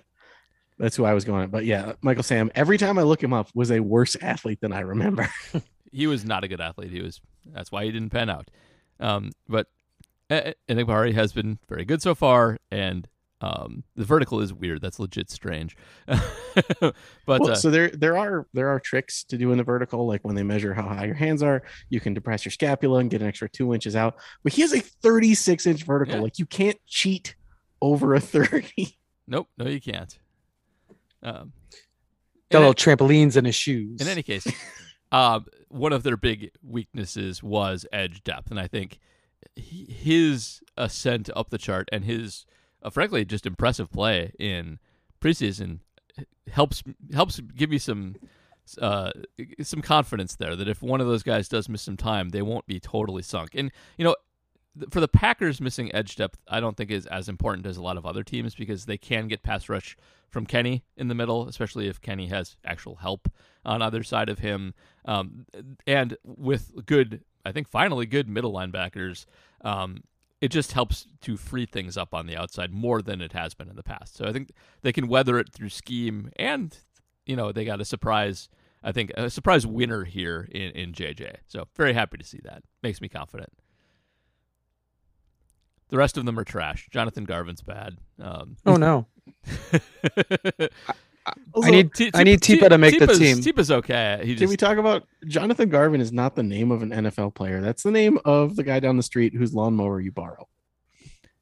that's who I was going. At. But yeah, Michael Sam. Every time I look him up, was a worse athlete than I remember. he was not a good athlete. He was that's why he didn't pan out. Um, but E- E- Enagbare has been very good so far, and um, the vertical is weird. That's legit strange. but Well, uh, so there there are there are tricks to do in the vertical, like when they measure how high your hands are, you can depress your scapula and get an extra two inches out. But he has a 36 inch vertical. Yeah. Like you can't cheat over a 30. nope, no, you can't. Um, Got in, little trampolines in his shoes. in any case, um, one of their big weaknesses was edge depth, and I think his ascent up the chart and his, uh, frankly, just impressive play in preseason helps helps give me some uh, some confidence there that if one of those guys does miss some time, they won't be totally sunk. And you know, for the Packers, missing edge depth, I don't think is as important as a lot of other teams because they can get pass rush from Kenny in the middle, especially if Kenny has actual help on either side of him, um, and with good, I think finally good middle linebackers. Um, it just helps to free things up on the outside more than it has been in the past. So I think they can weather it through scheme, and you know they got a surprise. I think a surprise winner here in in JJ. So very happy to see that. Makes me confident. The rest of them are trash. Jonathan Garvin's bad. Um, oh no, Also, I need T- I need T- Tipa to make the team. Tipa's okay. He Did just we talk about Jonathan Garvin is not the name of an NFL player. That's the name of the guy down the street whose lawnmower you borrow.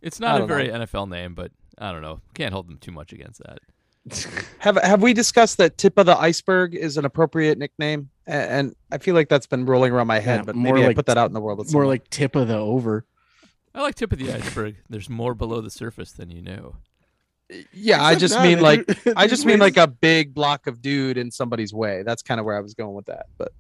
it's not a don't very know. NFL name, but I don't know. Can't hold them too much against that. Have have we discussed that tip of the iceberg is an appropriate nickname? A- And I feel like that's been rolling around my head, Yeah, but more maybe I like- put that out in the world. More like tip of the over. I like tip of the iceberg. There's more below the surface than you know. yeah, I just not, mean it- like I just mean like a big block of dude in somebody's way. That's kind of where I was going with that. But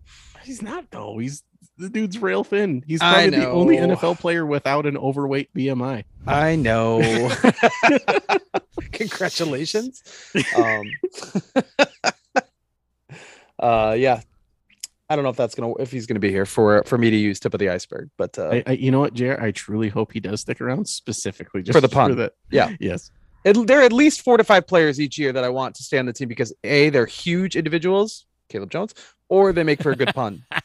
He's not though. He's the dude's rail thin. He's probably the only. NFL player without an overweight BMI. I know. Congratulations. Um, uh, yeah. I don't know if that's gonna if he's gonna be here for for me to use tip of the iceberg, but uh, I, I, you know what, Jared? I truly hope he does stick around specifically just For the pun. that. Yeah. Yes. it, there are at least four to five players each year that I want to stay on the team because a they're huge individuals, Caleb Jones, or they make for a good pun.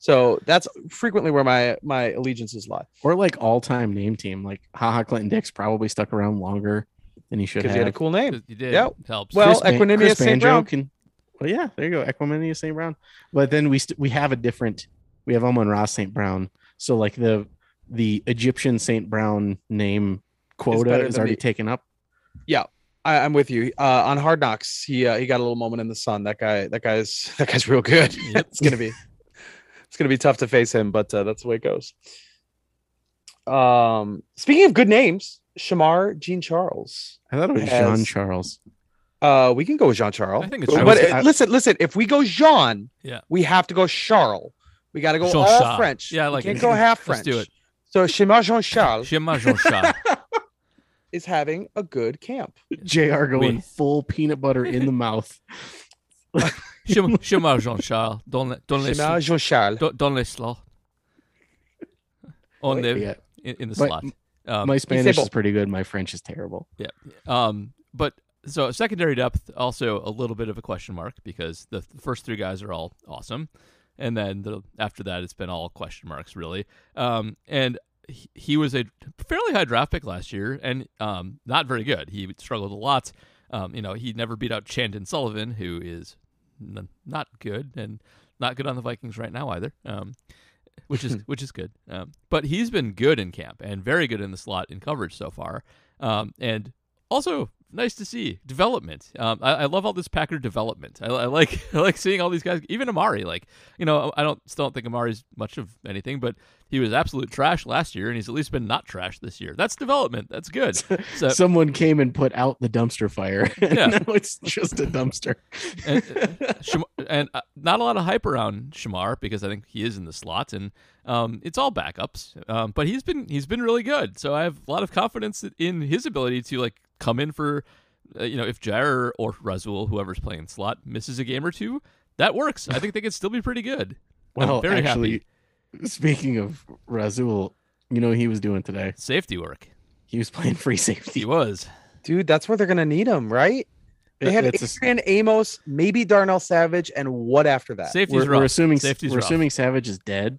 So that's frequently where my my allegiances lie Or like all time name team. Like Ha Ha Clinton-Dix probably stuck around longer than he should because have. he had a cool name. You did. Yeah. It helps. Well, Ban- Equanimous St. Banjo Brown. Can, well, yeah, there you go. Equanimous St. Brown. But then we st- we have a different. We have Amon-Ra St. Brown. So like the the Egyptian Saint Brown name quota is already taken up. Yeah. I, I'm with you. Uh, on Hard Knocks, he uh, he got a little moment in the sun. That guy, that guy's that guy's real good. Yep. it's gonna be it's gonna be tough to face him, but uh, that's the way it goes. Um, speaking of good names, Shemar Jean Charles. I thought it was Jean Charles. Uh, we can go with Jean Charles. I think it's but Charles. uh, listen, listen. If we go Jean, Yeah. we have to go Charles. We got to go Jean all Charles. French. Yeah, I We like can't it. go half Let's French. do it. So Shemar Jean Charles Shema Jean Charles. is having a good camp. Jr. going Oui. full peanut butter in the mouth. Shema Shema Jean Charles. Don't let don't let Shemar Jean Charles. don't, don't let slot. On the Yeah. in, in the But slot. Um, My Spanish is pretty good. My French is terrible. Yeah. Um, but so secondary depth also a little bit of a question mark because the, the first three guys are all awesome, and then the, after that it's been all question marks really. Um, and he, he was a fairly high draft pick last year and um, not very good. He struggled a lot. Um, you know, he never beat out Chandon Sullivan, who is n- not good and not good on the Vikings right now either. Um, which is which is good. Um, but he's been good in camp and very good in the slot in coverage so far. Um, and also nice to see development. Um, I, I love all this Packer development. I, I like I like seeing all these guys. Even Amari, like you know, I don't still don't think Amari's much of anything, but he was absolute trash last year, and he's at least been not trash this year. That's development. That's good. So Someone came and put out the dumpster fire. Yeah. now it's just a dumpster. and, uh, and uh, not a lot of hype around Shemar because I think he is in the slot, and um, it's all backups. Um, but he's been he's been really good, so I have a lot of confidence in his ability to like come in for, uh, you know, if Jair or Rasul, whoever's playing slot, misses a game or two, that works. I think they could still be pretty good. Well, I'm very actually, happy. speaking of Rasul, you know what he was doing today? Safety work. He was playing free safety. He was. Dude, that's where they're gonna need him, right? They have It's a- Amos, maybe Darnell Savage, and what after that? Safety's we're, rough. we're assuming Safety's we're rough. assuming Savage is dead.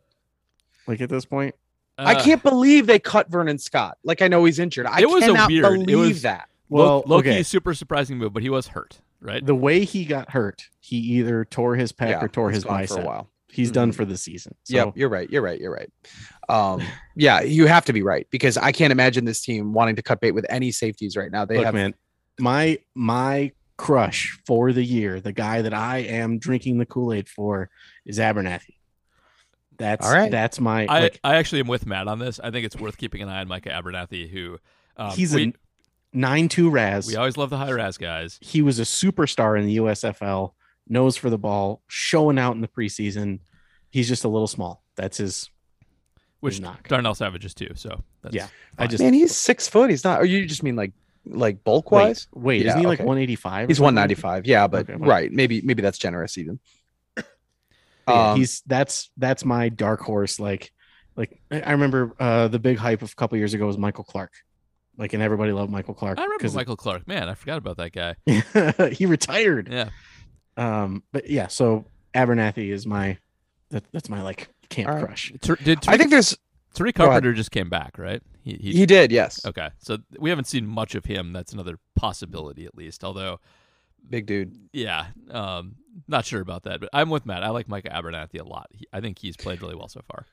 Like at this point, I Uh, can't believe they cut Vernon Scott. Like I know he's injured. I It was a cannot weird- it believe was- that. Well, well, Loki okay. super surprising move, but he was hurt, right? The way he got hurt, he either tore his pec or tore his gone bicep. for a while. He's done Mhm. for the season. So yep, you're right. You're right. You're right. Um, yeah, you have to be right because I can't imagine this team wanting to cut bait with any safeties right now. They look, have man, my my crush for the year, the guy that I am drinking the Kool Aid for, is Abernathy. That's All right. That's my I, like. I actually am with Matt on this. I think it's worth keeping an eye on Micah Abernathy, who um, he's we, a nine two RAS. we always love the high RAS guys. he was a superstar in the USFL, nose for the ball, showing out in the preseason. He's just a little small. That's his. which knock. Darnell Savage is too. So that's Yeah, I just man, he's six foot. He's not. Or you just mean like like bulk wise? wait. Wait, Yeah, isn't he like 185? He's one ninety five. Yeah, but Okay, right, maybe maybe that's generous even. Yeah, Um, he's that's that's my dark horse. Like, like I I remember uh the big hype of a couple years ago was Michael Clark. Like, and everybody loved Michael Clark I remember because Michael Clark. Man, I forgot about that guy. he retired. Yeah, Um, but yeah, so Abernathy is my that, that's my like camp All right. crush. Ter- did Tariq, I think there's Tariq Go. Carpenter just came back, right? He, he, he did. Yes, okay. So we haven't seen much of him. That's another possibility, at least. Although, big dude. yeah, um, not sure about that. But I'm with Matt. I like Micah Abernathy a lot. He, I think he's played really well so far.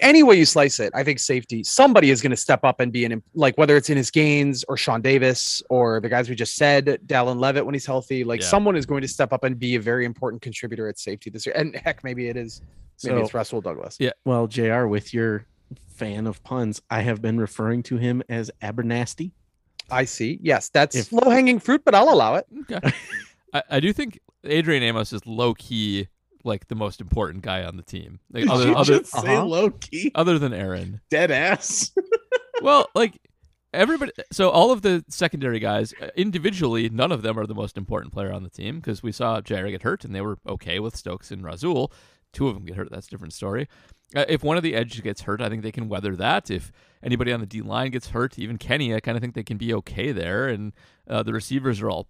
Any way you slice it, I think safety. Somebody is going to step up and be an like whether it's Innis Gaines or Sean Davis or the guys we just said, Dallin Leavitt when he's healthy. Like Yeah. someone is going to step up and be a very important contributor at safety this year. And heck, maybe it is. Maybe So- it's Russell Douglas. Yeah. Well, Jr. With your fan of puns, I have been referring to him as Abernasty. I see. Yes, that's If- low hanging fruit, but I'll allow it. Okay. I, I do think Adrian Amos is low key like the most important guy on the team. Like, Did other you other just say uh-huh. low key other than Aaron. dead ass? Well, like everybody so all of the secondary guys uh, individually none of them are the most important player on the team because we saw Jair get hurt and they were okay with Stokes and Rasul. Two of them get hurt. That's a different story. Uh, if one of the edges gets hurt, I think they can weather that. If anybody on the D line gets hurt, even Kenny, I kind of think they can be okay there. And uh, the receivers are all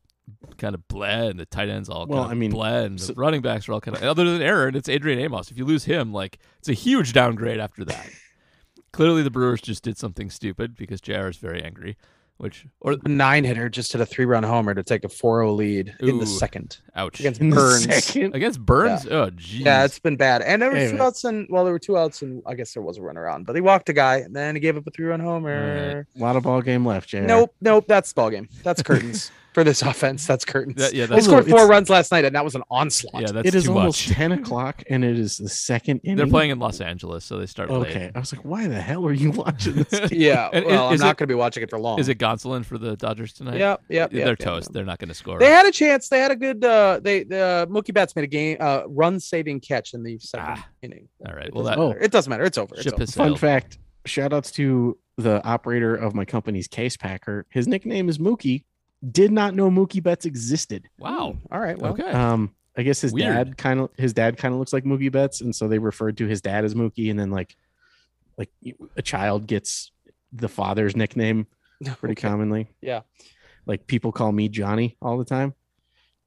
kind of bleh, and the tight ends all Well, kind of I mean, bleh, and the running backs are all kind of. Other than Aaron, it's Adrian Amos. If you lose him, like it's a huge downgrade after that. Clearly, the Brewers just did something stupid because JR is very angry. which or A nine hitter just hit a three run homer to take a 4-0 lead in the second ouch against In the Burnes. second, against Burnes. Oh, geez. Yeah, it's been bad. And there Hey, was two outs and well, there were two outs and I guess there was a runner on, but he walked a guy and then he gave up a three run homer. a lot of ball game left, Jr. Nope, nope, that's ball game. That's curtains for this offense. That's curtains. That- yeah, they that's- scored four runs last night, and that was an onslaught. yeah. That's It is too almost much. 10 o'clock and it is the second inning. They're playing in Los Angeles, so they start late. Okay. I was like, why the hell are you watching this? game? yeah. And well, is I'm not going to be watching it for long. Is it Gonsolin for the Dodgers tonight? Yep, yep, They're yep, yep, toast. yep. They're not going to score. They had a chance. They had a good. uh They the Mookie Betts made a game uh run saving catch in the second Ah, inning. all right. It Well, doesn't that- matter. it doesn't matter. It's over. It's Ship over. has Fun fact shout outs to the operator of my company's case packer. His nickname is Mookie. Did not know Mookie Betts existed. Wow. All right. Well, Okay. Um, I guess his Weird. dad kind of his dad kind of looks like Mookie Betts, and so they referred to his dad as Mookie, and then like like a child gets the father's nickname pretty Okay. commonly. Yeah. Like people call me Johnny all the time,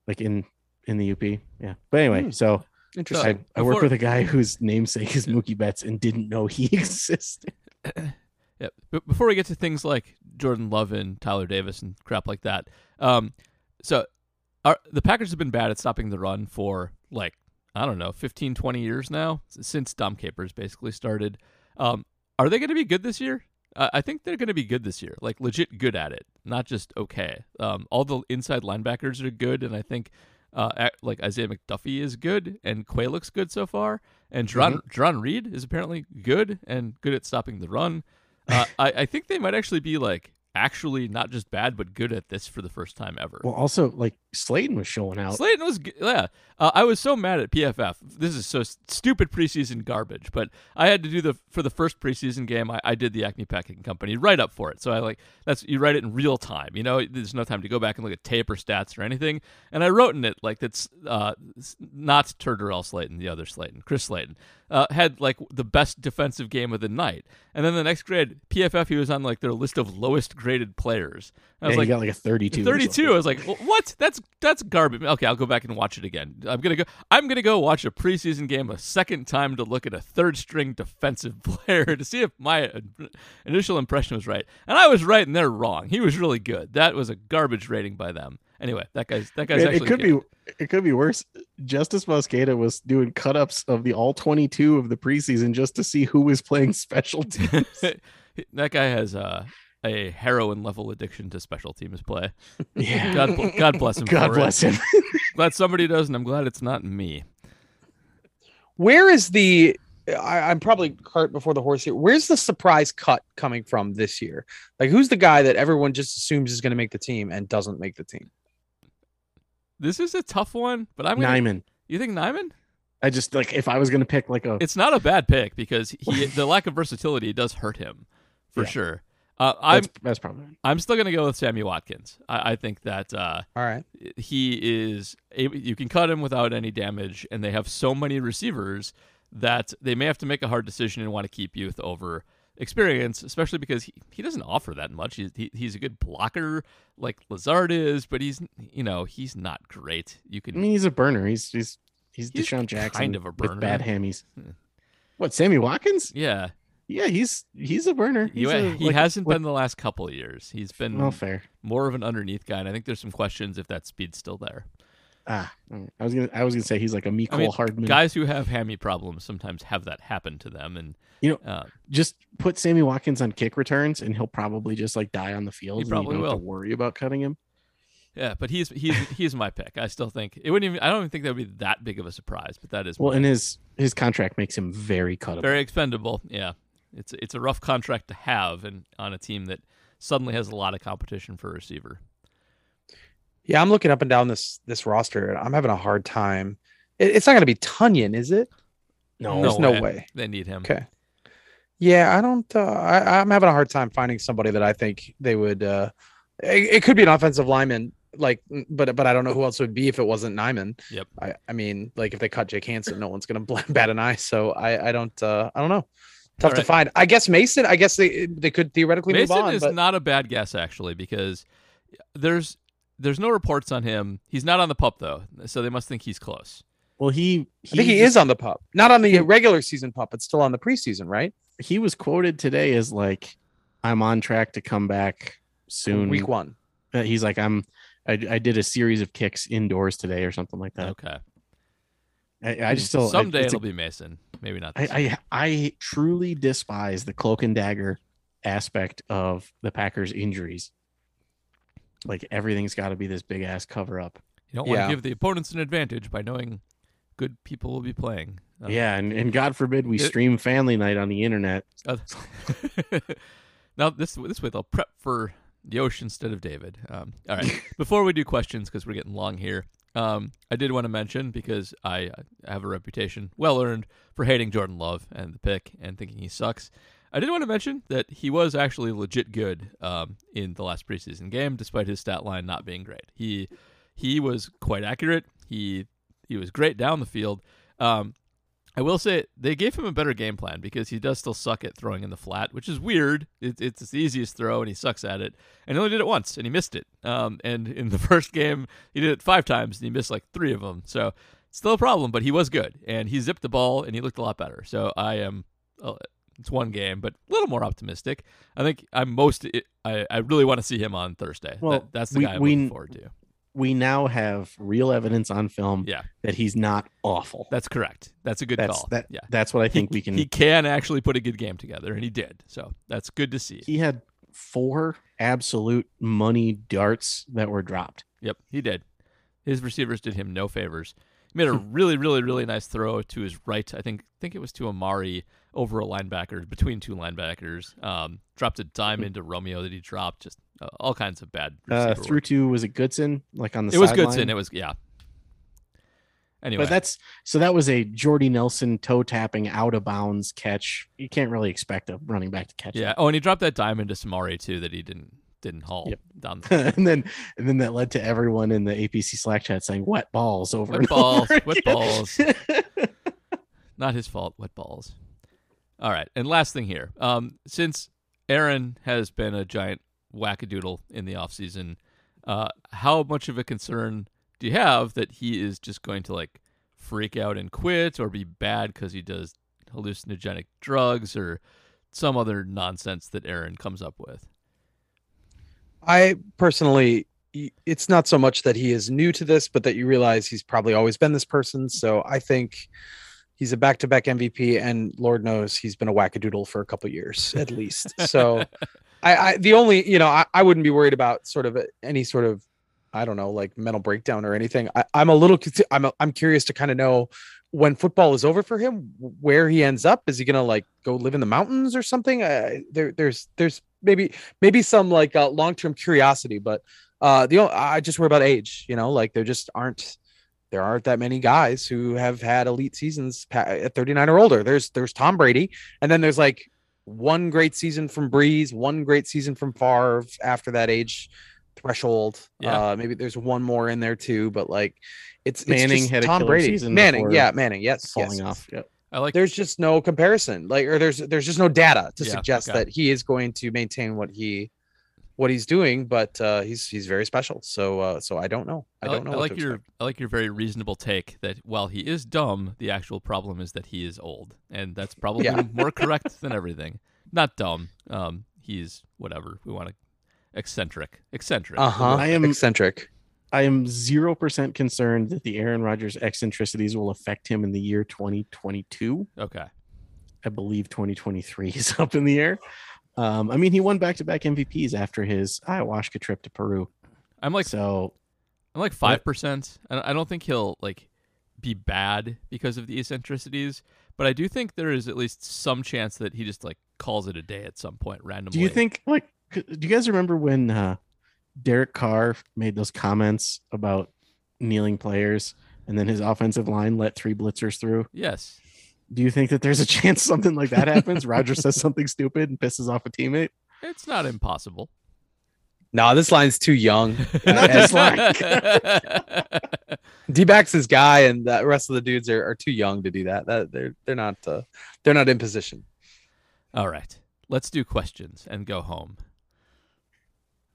like in in the UP. Yeah. But anyway, Hmm. so interesting. I, I work with a guy whose namesake is Mookie Betts and didn't know he existed. Yeah. But before we get to things like Jordan Love and Tyler Davis and crap like that, um, so our, the Packers have been bad at stopping the run for like I don't know, 15, 20 years now since Dom Capers basically started. Um, are they going to be good this year? Uh, I think they're going to be good this year, like legit good at it, not just okay. Um, all the inside linebackers are good, and I think uh, like Isaiah McDuffie is good, and Quay looks good so far, and Jarran, Jarran Reed is apparently good and good at stopping the run. Uh, I, I think they might actually be like actually not just bad but good at this for the first time ever. Well, also like Slayton was showing out. Slayton was yeah. Uh, I was so mad at PFF. This is so stupid preseason garbage. But I had to do the for the first preseason game. I, I did the Acme Packing Company write up for it. So I like that's you write it in real time. You know, there's no time to go back and look at tape or stats or anything. And I wrote in it like that's uh, not Tedarrell Slaton, the other Slayton, Chris Slayton. Uh, had like the best defensive game of the night, and then the next grade, PFF, he was on like their list of lowest graded players. I was he like, got like a 32. 32 i was like well, what that's that's garbage okay i'll go back and watch it again i'm gonna go i'm gonna go watch a preseason game a second time to look at a third string defensive player to see if my initial impression was right and i was right and they're wrong he was really good that was a garbage rating by them anyway that guy's that guy's Man, actually it could good. be it could be worse. Justis Mosqueda was doing cut ups of the all 22 of the preseason just to see who was playing special teams. that guy has uh, a heroin level addiction to special teams play yeah. god, bl- god bless him God bless it. him. glad somebody does and i'm glad it's not me Where is the? I, I'm probably cart before the horse here. Where's the surprise cut coming from this year? Like, who's the guy that everyone just assumes is going to make the team and doesn't make the team? this is a tough one but i'm gonna, Nijman. you think Nijman? I just like if I was gonna pick like a it's not a bad pick because he the lack of versatility does hurt him for Yeah. sure. Uh, I'm that's, that's probably I'm still gonna go with Sammy Watkins. I, I think that uh, All right. he is you can cut him without any damage, and they have so many receivers that they may have to make a hard decision and want to keep youth over experience, especially because he, he doesn't offer that much. He's he, he's a good blocker like Lazard is, but he's you know he's not great. You can. I mean he's a burner. He's he's he's, He's DeSean Jackson kind of a burner. with bad hammies. Hmm. What Sammy Watkins? yeah. Yeah, he's he's a burner. He's You- a, he like- hasn't like- been the last couple of years. He's been well fair. more of an underneath guy, and I think there's some questions if that speed's still there. Ah. I was gonna I was gonna say he's like a Mecole I mean, Hardman. guys who have hammy problems sometimes have that happen to them, and You know, uh, just put Sammy Watkins on kick returns and he'll probably just like die on the field. and you probably don't have to will. worry about cutting him. yeah. But he's he's he's my pick. I still think it wouldn't even. I don't even think that would be that big of a surprise, but that is Well, and his his contract makes him very cuttable. very expendable. Yeah, it's it's a rough contract to have, and on a team that suddenly has a lot of competition for a receiver. Yeah, I'm looking up and down this this roster, and I'm having a hard time. It- it's not going to be Tonyan, is it? no, There's no way. they need him. Okay. Yeah, I don't. Uh, I, I'm having a hard time finding somebody that I think they would. Uh, it, it could be an offensive lineman, like, but but I don't know who else would be if it wasn't Nijman. Yep. I, I mean, like if they cut Jake Hansen, no one's gonna bat an eye. So I I don't. Uh, I don't know. Tough All to find. I guess Mason. I guess they they could theoretically Mason move on. is but not a bad guess actually because there's there's no reports on him. He's not on the pup though, so they must think he's close. Well, he I think he just- is on the pup, not on the regular season pup, but still on the preseason, right? He was quoted today as like, "I'm on track to come back soon. Week one. Uh, he's like, I'm. I, I did a series of kicks indoors today or something like that. Okay. I, I just still someday it's a- it'll be Mason. Maybe not. I, This year. I I truly despise the cloak and dagger aspect of the Packers injuries. Like everything's got to be this big ass cover up. you don't want yeah. to give the opponents an advantage by knowing good people will be playing. Uh, yeah, and, and God forbid we It- stream family night on the internet. Uh, now this this way they'll prep for the ocean instead of David. Um, all right. Before we do questions, because we're getting long here, um, I did want to mention because I uh, have a reputation, well earned, for hating Jordan Love and the pick and thinking he sucks. I did want to mention that he was actually legit good um, in the last preseason game, despite his stat line not being great. He he was quite accurate. He he was great down the field. Um, I will say they gave him a better game plan because he does still suck at throwing in the flat, which is weird. It, it's the easiest throw, and he sucks at it. And he only did it once, and he missed it. Um, and in the first game, he did it five times, and he missed like three of them. So still a problem, but he was good, and he zipped the ball, and he looked a lot better. So I am. Uh, it's one game, but a little more optimistic. I think I'm most. I, I really want to see him on Thursday. Well, That- that's the we- guy I'm we- looking forward to. We now have real evidence on film Yeah, that he's not awful. that's correct. That's a good that's call. that. yeah, That's what I think he, we can. He can actually put a good game together, and he did. So that's good to see. he had four absolute money darts that were dropped. Yep, he did. His receivers did him no favors. He made a really, really, really nice throw to his right. I think think it was to Amari over a linebacker, between two linebackers. Um, dropped a dime into Romeo that he dropped. Just all kinds of bad. Uh, through work. to was it Goodson like on the It was? Goodson. It was yeah. Anyway, But that's so that was a Jordy Nelson toe tapping out of bounds catch. You can't really expect a running back to catch it. yeah. Oh, and he dropped that diamond to Samori too that he didn't didn't haul Yep. down. The and then and then that led to everyone in the APC Slack chat saying wet balls over Wet balls, over wet balls. Not his fault. Wet balls. All right, and last thing here. Um, since Aaron has been a giant wackadoodle in the offseason, uh, how much of a concern do you have that he is just going to like freak out and quit, or be bad because he does hallucinogenic drugs or some other nonsense that Aaron comes up with? I personally, it's not so much that he is new to this, but that you realize he's probably always been this person. So I think he's a back-to-back MVP, and Lord knows he's been a wackadoodle for a couple years at least. So I, I, the only, you know, I, I wouldn't be worried about sort of any sort of, I don't know, like mental breakdown or anything. I, I'm a little, I'm, a, I'm curious to kind of know when football is over for him, where he ends up. Is he gonna like go live in the mountains or something? Uh, there, there's, there's maybe, maybe some like uh, long-term curiosity, but uh, the I just worry about age. You know, like there just aren't, there aren't that many guys who have had elite seasons at 39 or older. There's, there's Tom Brady, and then there's like one great season from Brees, one great season from Favre after that age threshold. Yeah. Uh, maybe there's one more in there too, but like it's, it's Manning just had a Tom Brady. season Manning, yeah, Manning, yes, falling yes. off. Yep. I like There's just no comparison, like, or there's there's just no data to Yeah, suggest okay. that he is going to maintain what he what he's doing, but uh, he's he's very special. So uh, so I don't know. I, like, don't know. I what like to your expect. I like your very reasonable take that while he is dumb, the actual problem is that he is old, and that's probably Yeah. more correct than everything. Not dumb. Um, he's whatever we want to eccentric, eccentric. Uh huh. I am- eccentric. I am zero percent concerned that the Aaron Rodgers eccentricities will affect him in the year 2022. Okay. I believe 2023 is up in the air. Um, I mean, he won back-to-back MVPs after his ayahuasca trip to Peru. I'm like So I'm like five percent. I I don't think he'll like be bad because of the eccentricities, but I do think there is at least some chance that he just like calls it a day at some point randomly. do you think like do you guys remember when uh Derek Carr made those comments about kneeling players and then his offensive line let three blitzers through? Yes. Do you think that there's a chance something like that happens? Roger says something stupid and pisses off a teammate. It's not impossible. No, this line's too young. Not this line. D backs his guy, and the rest of the dudes are, are too young to do that. That they're they're not uh, they're not in position. All right. Let's do questions and go home.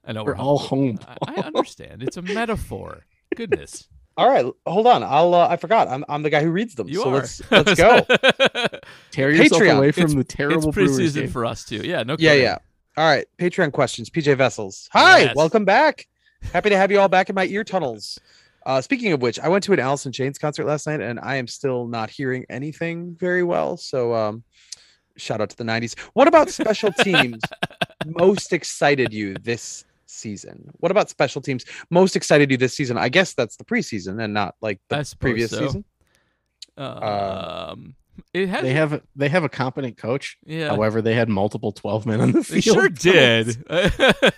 I know We're we're, all home. I, I understand. It's a metaphor. Goodness. All right, hold on. I'll uh, I forgot. I'm I'm the guy who reads them. You so are. let's let's go. Tear yourself Patreon. away from It's- the it's terrible Brewers preseason game. for us too. Yeah, no yeah, kidding. yeah. All right, Patreon questions. PJ Vessels. Hi, Yes. welcome back. Happy to have you all back in my ear tunnels. Uh, speaking of which, I went to an Alice in Chains concert last night, and I am still not hearing anything very well. So, um, shout out to the '90s. What about special teams? most excited you this season? What about special teams most excited you this season? I guess that's the preseason and not like the previous so. season. Um, it has. They have they have a competent coach. yeah. However, they had multiple 12 men on the They field. sure did.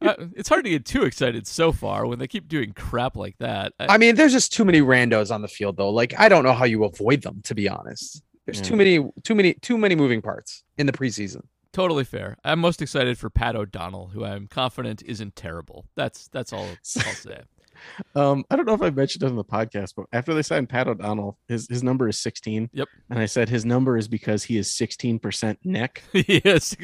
Uh, it's hard to get too excited so far when they keep doing crap like that. I, I mean, there's just too many randos on the field, though. Like, I don't know how you avoid them, to be honest. There's Yeah. too many, too many, too many moving parts in the preseason. Totally fair. I'm most excited for Pat O'Donnell, who I'm confident isn't terrible. That's that's all I'll say. Um, I don't know if I mentioned it on the podcast, but after they signed Pat O'Donnell, his his number is 16. Yep. And I said his number is because he is 16% neck. he is.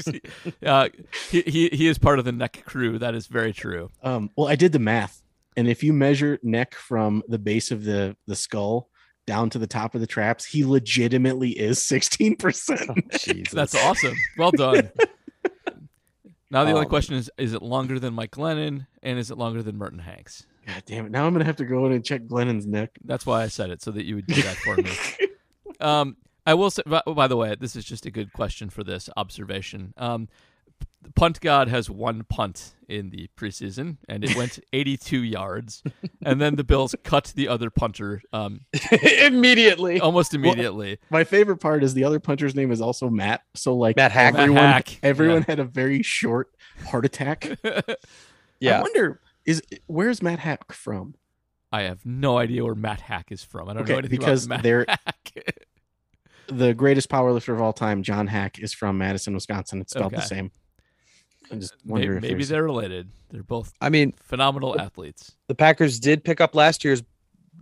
Uh, he, he he is part of the neck crew. That is very true. Um, well, I did the math, and if you measure neck from the base of the the skull down to the top of the traps, he legitimately is 16%. Jesus. That's awesome. Well done. Now the only Um, question is: Is it longer than Mike Glennon, and is it longer than Merton Hanks? God damn it. Now I'm gonna have to go in and check Glennon's neck. That's why I said it, so that you would do that for me. Um, I will say, by, by the way, this is just a good question for this observation. Um, the punt God has one punt in the preseason, and it went 82 yards, and then the Bills cut the other punter um, immediately. almost immediately. My favorite part is the other punter's name is also Matt. So like Matt Haack. Matt everyone, Haack, everyone yeah. had a very short heart attack. Yeah. I wonder is where's Matt Haack from? I have no idea where Matt Haack is from. I don't know anything because about Matt they're- Haack. The greatest powerlifter of all time, John Haack, is from Madison, Wisconsin. It's spelled the same. I just maybe wonder if maybe they're related. They're both I mean, phenomenal athletes. the Packers did pick up last year's.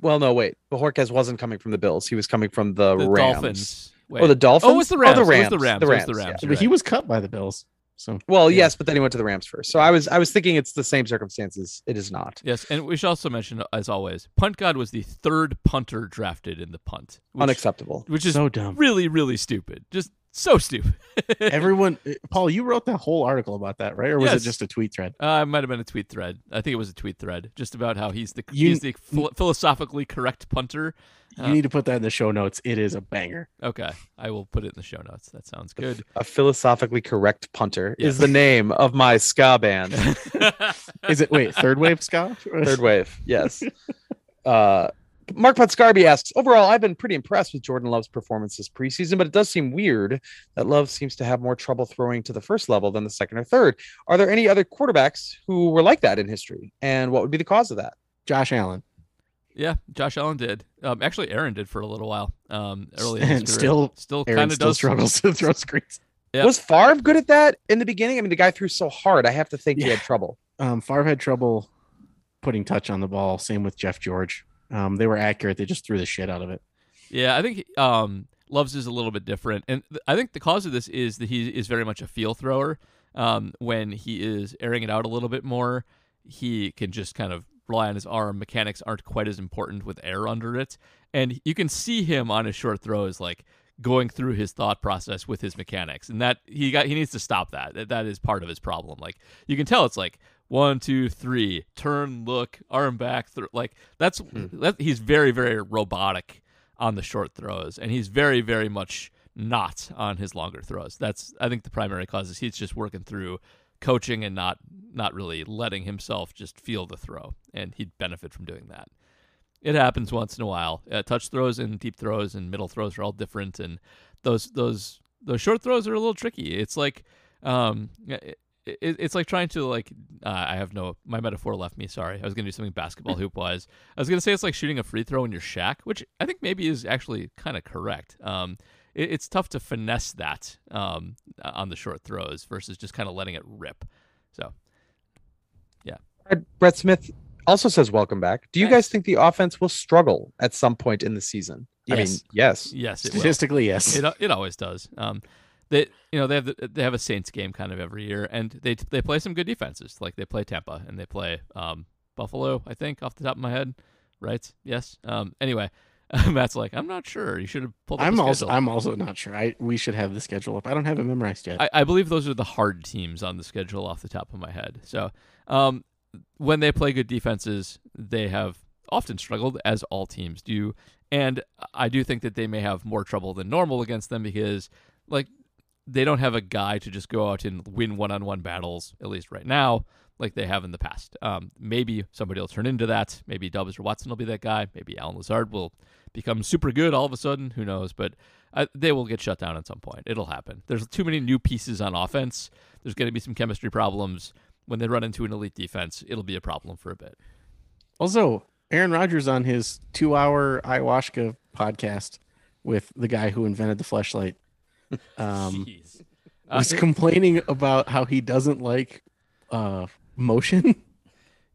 Well, no, wait. Bojorquez wasn't coming from the Bills. He was coming from the, The Rams. Dolphins. Oh, the Dolphins. Oh, it was the Rams. Oh, the It was Rams. the Rams. The It was the Rams, Rams. yeah. You're he was cut by the Bills. So Well, Yeah. yes, but then he went to the Rams first. So I was, I was thinking it's the same circumstances. It is not Yes, and we should also mention, as always, Punt God was the third punter drafted in the punt, which, unacceptable. which is so dumb. really, really stupid. Just so stupid. Everyone, uh, Paul, you wrote that whole article about that, right? Or was Yes. it just a tweet thread? Uh, it might have been a tweet thread. I think it was a tweet thread, just about how he's the You- he's the phil- philosophically correct punter. You Uh, need to put that in the show notes. It is a banger. Okay, I will put it in the show notes. That sounds good. A philosophically correct punter Yeah. is the name of my ska band. Is it wait third wave ska? Third wave, yes. Uh, Mark Potscarby asks, overall, I've been pretty impressed with Jordan Love's performance this preseason, but it does seem weird that Love seems to have more trouble throwing to the first level than the second or third. Are there any other quarterbacks who were like that in history? And what would be the cause of that? Josh Allen, yeah, Josh Allen did. Um, actually, Aaron did for a little while. Um, early in his and still still Aaron kind of does struggles to throw screens. Yep. Was Favre good at that in the beginning? I mean, the guy threw so hard. I have to think he had trouble. Um, Favre had trouble putting touch on the ball. Same with Jeff George. Um, they were accurate. They just threw the shit out of it. Yeah, I think um, Love's is a little bit different, and th- I think the cause of this is that he is very much a feel thrower. Um, when he is airing it out a little bit more, he can just kind of rely on his arm. Mechanics aren't quite as important with air under it, and you can see him on his short throws, like going through his thought process with his mechanics, and that he got he needs to stop that. That- That is part of his problem. Like you can tell, it's like one, two, three, turn, look, arm back, th- like that's that, he's very, very robotic on the short throws, and he's very, very much not on his longer throws. That's I think the primary cause is he's just working through coaching and not not really letting himself just feel the throw, and he'd benefit from doing that. It happens once in a while. Uh, touch throws and deep throws and middle throws are all different, and those those those short throws are a little tricky. It's like um, it, it, it's like trying to like uh, I have no my metaphor left me. Sorry, I was gonna do something basketball hoop wise. I was gonna say it's like shooting a free throw in your shack, which I think maybe is actually kind of correct. Um, it, it's tough to finesse that um, on the short throws versus just kind of letting it rip. So yeah. Brett Smith also says, Welcome back. Do you Thanks. guys think the offense will struggle at some point in the season? I mean, Yes. yes. yes, it. Statistically, yes. It it always does. Um, they you know they have the, they have a Saints game kind of every year, and they they play some good defenses. Like they play Tampa and they play um, Buffalo. I think off the top of my head, right? Yes. Um, anyway, Matt's like, I'm not sure. You should have pulled. I'm the also schedule." I'm also not sure. I we should have the schedule up. I don't have it memorized yet. I, I believe those are the hard teams on the schedule off the top of my head. So, um, when they play good defenses, they have often struggled, as all teams do. And I do think that they may have more trouble than normal against them because, like, they don't have a guy to just go out and win one-on-one battles, at least right now, like they have in the past. Um, maybe somebody will turn into that. Maybe Doubs or Watson will be that guy. Maybe Allen Lazard will become super good all of a sudden. Who knows? But uh, they will get shut down at some point. It'll happen. There's too many new pieces on offense. There's going to be some chemistry problems. When they run into an elite defense, it'll be a problem for a bit. Also, Aaron Rodgers on his two-hour ayahuasca podcast with the guy who invented the fleshlight um, Jeez. was Uh, complaining about how he doesn't like uh, motion.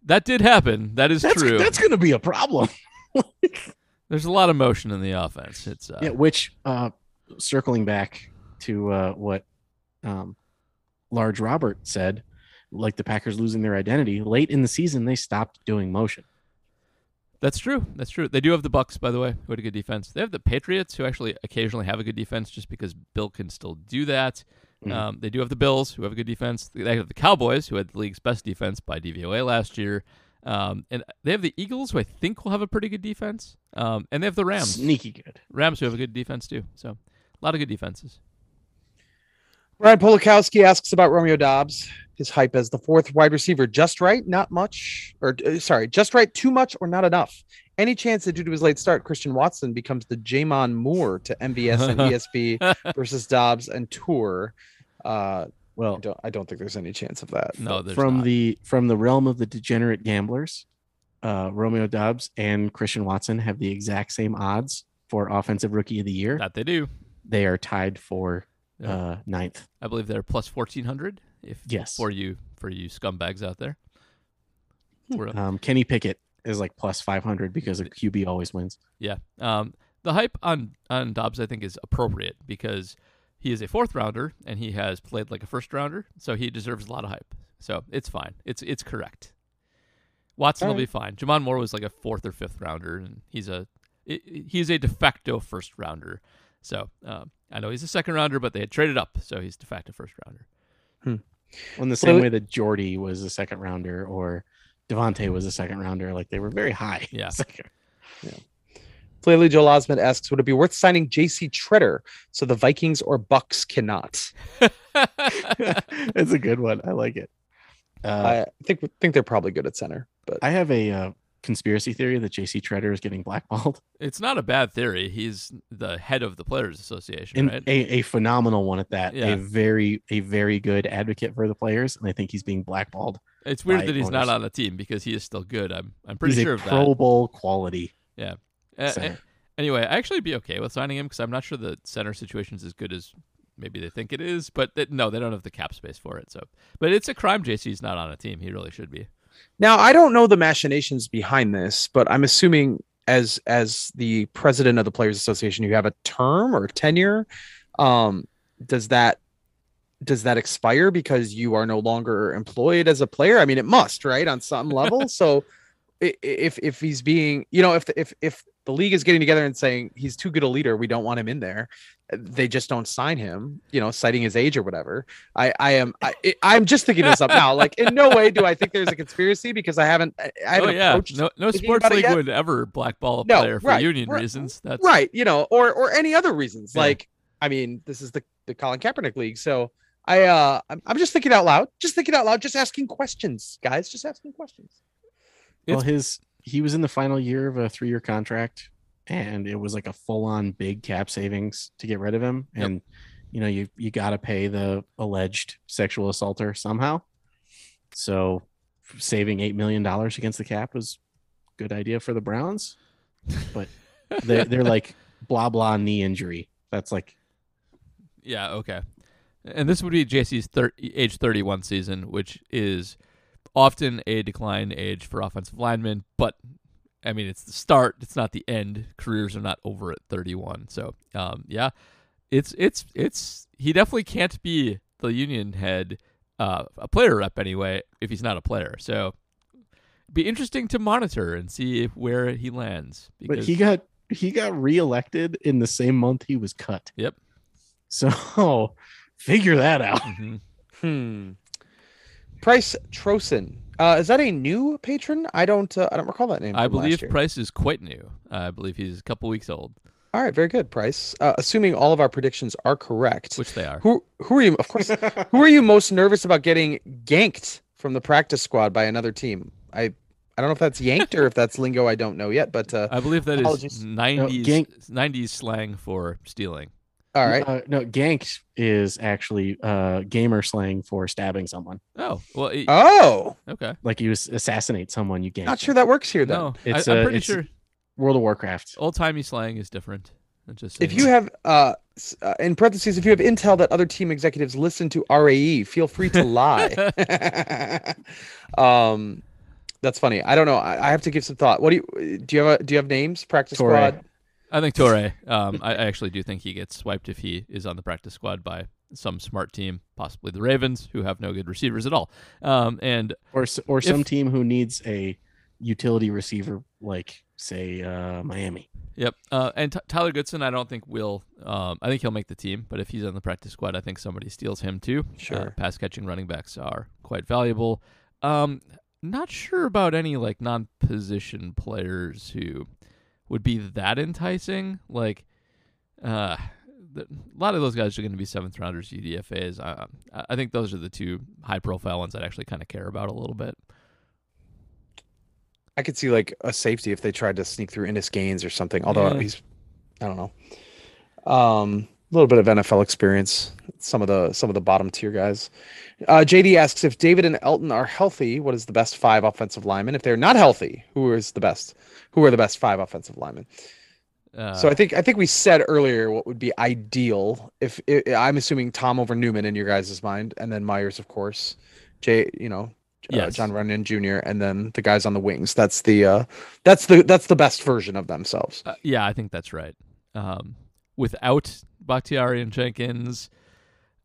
that did happen. That is That's true. that's going to be a problem. There's a lot of motion in the offense. It's uh, yeah, which uh, circling back to uh, what um, Large Robert said, like the Packers losing their identity late in the season, they stopped doing motion. That's true. That's true. They do have the Bucks, by the way, who had a good defense. They have the Patriots, who actually occasionally have a good defense, just because Bill can still do that. Mhm. Um, they do have the Bills, who have a good defense. They have the Cowboys, who had the league's best defense by DVOA last year. Um, and they have the Eagles, who I think will have a pretty good defense. Um, and they have the Rams, Sneaky good. Rams, who have a good defense too. So a lot of good defenses. Ryan Polakowski asks about Romeo Doubs, his hype as the fourth wide receiver. Just right, not much, or uh, sorry, just right, too much or not enough. Any chance that due to his late start, Christian Watson becomes the J'Mon Moore to MVS and ESB versus Doubs and Toure? Uh, I Well, don't, I don't think there's any chance of that. No, there's from not. the from the realm of the degenerate gamblers, uh, Romeo Doubs and Christian Watson have the exact same odds for offensive rookie of the year. that they do. They are tied for Uh, ninth. I believe they're plus fourteen hundred. If Yes. for you for you scumbags out there. Um, Kenny Pickett is like plus five hundred because a QB always wins. Yeah. Um, the hype on on Doubs, I think, is appropriate because he is a fourth rounder and he has played like a first rounder, so he deserves a lot of hype. So it's fine. It's it's correct. Watson will be fine. J'Mon Moore was like a fourth or fifth rounder, and he's a he's a de facto first rounder. So um, I know he's a second rounder, but they had traded up, so he's de facto first rounder. In the same Well, way that Jordy was a second rounder or Davante was a second rounder, like they were very high. Yeah. Second. Flaley Joel Osmond asks, would it be worth signing JC Tretter so the Vikings or Bucks cannot? it's a good one. I like it. Uh, I think think they're probably good at center, but I have a uh, conspiracy theory that JC Tretter is getting blackballed. It's not a bad theory. He's the head of the Players Association, and right? a, a phenomenal one at that. Yeah. A very a very good advocate for the players, and I think he's being blackballed. It's weird that he's not on the team because he is still good. I'm I'm pretty he's sure a of that. Pro Bowl quality. Yeah. Uh, anyway, I actually be okay with signing him because I'm not sure the center situation's is as good as maybe they think it is. But th- no, they don't have the cap space for it. So, but it's a crime. JC's not on a team. He really should be. Now, I don't know the machinations behind this, but I'm assuming as as the president of the Players Association, you have a term or tenure. Um, does that does that expire because you are no longer employed as a player? I mean, it must, right, on some level. so, if if he's being, you know, if if if the league is getting together and saying he's too good a leader, we don't want him in there. They just don't sign him, you know, citing his age or whatever. I, I am, I, I'm just thinking this up now. Like, in no way do I think there's a conspiracy because I haven't, I I haven't oh yeah, approached no no sports league would ever blackball a No, player for right, union right, reasons. That's right, you know, or or any other reasons. Yeah. Like, I mean, this is the the Colin Kaepernick league, so I, uh, I'm, I'm just thinking out loud, just thinking out loud, just asking questions, guys, just asking questions. Well, his he was in the final year of a three year contract, and it was like a full on big cap savings to get rid of him. Yep. And you know, you you got to pay the alleged sexual assaulter somehow. So saving eight million dollars against the cap was a good idea for the Browns, but they're, they're like blah blah knee injury. That's like Yeah, okay. And this would be JC's thir- age 31 season, which is often a decline age for offensive linemen, but I mean, it's the start, it's not the end. Careers are not over at 31. So, um, yeah. It's it's it's he definitely can't be the union head uh, a player rep anyway if he's not a player. So, be interesting to monitor and see if, where he lands but because he got he got reelected in the same month he was cut. Yep. So figure that out. hmm Hmm. Price Trosen. Uh, is that a new patron? I don't. Uh, I don't recall that name. I believe. Price is quite new. I believe he's a couple weeks old, All right, very good, Price. Uh, assuming all of our predictions are correct, which they are. who who are you? Of course, who are you most nervous about getting ganked from the practice squad by another team? I I don't know if that's yanked or if that's lingo I don't know yet, but uh, I believe that is Apologies. 90s gank- 90s slang for stealing. All right. Uh, no, gank is actually uh, gamer slang for stabbing someone. Oh, well, it- Oh, okay. Like you assassinate someone, you gank. not them. sure that works here though. No, It's, I, I'm uh, pretty it's- sure World of Warcraft. old timey slang is different. I'm just If you have, uh, uh, in parentheses, if you have intel that other team executives listen to RAE, feel free to lie. um, that's funny. I don't know. I, I have to give some thought. What do you do? You have a, do you have names? Practice Toure. squad. I think Toure. Um, I, I actually do think he gets swiped if he is on the practice squad by some smart team, possibly the Ravens, who have no good receivers at all. Um, and Or or some team who needs a utility receiver, like say uh, Miami. Yep. Uh, and T- Tyler Goodson, I don't think will. Um, I think he'll make the team, but if he's on the practice squad, I think somebody steals him too. Uh, Sure. pass catching running backs are quite valuable. Um, not sure about any like non-position players who would be that enticing. Like, uh, the, a lot of those guys are going to be seventh rounders, UDFA's. I, I think those are the two high-profile ones that actually kind of care about a little bit. I could see like a safety if they tried to sneak through Innis Gaines or something. Although Yeah. he's, I don't know, um, little bit of NFL experience. Some of the some of the bottom tier guys. Uh, JD asks if David and Elgton are healthy. What is the best five offensive linemen? If they're not healthy, who is the best? Who are the best five offensive linemen? Uh, so I think I think we said earlier what would be ideal. If I'm assuming Tom over Newman in your guys' mind, and then Myers, of course. Jay, you know, uh, Jon Runyan Jr. and then the guys on the wings. That's the uh, that's the that's the best version of themselves. Uh, yeah, I think that's right. Um, without Bakhtiari and Jenkins,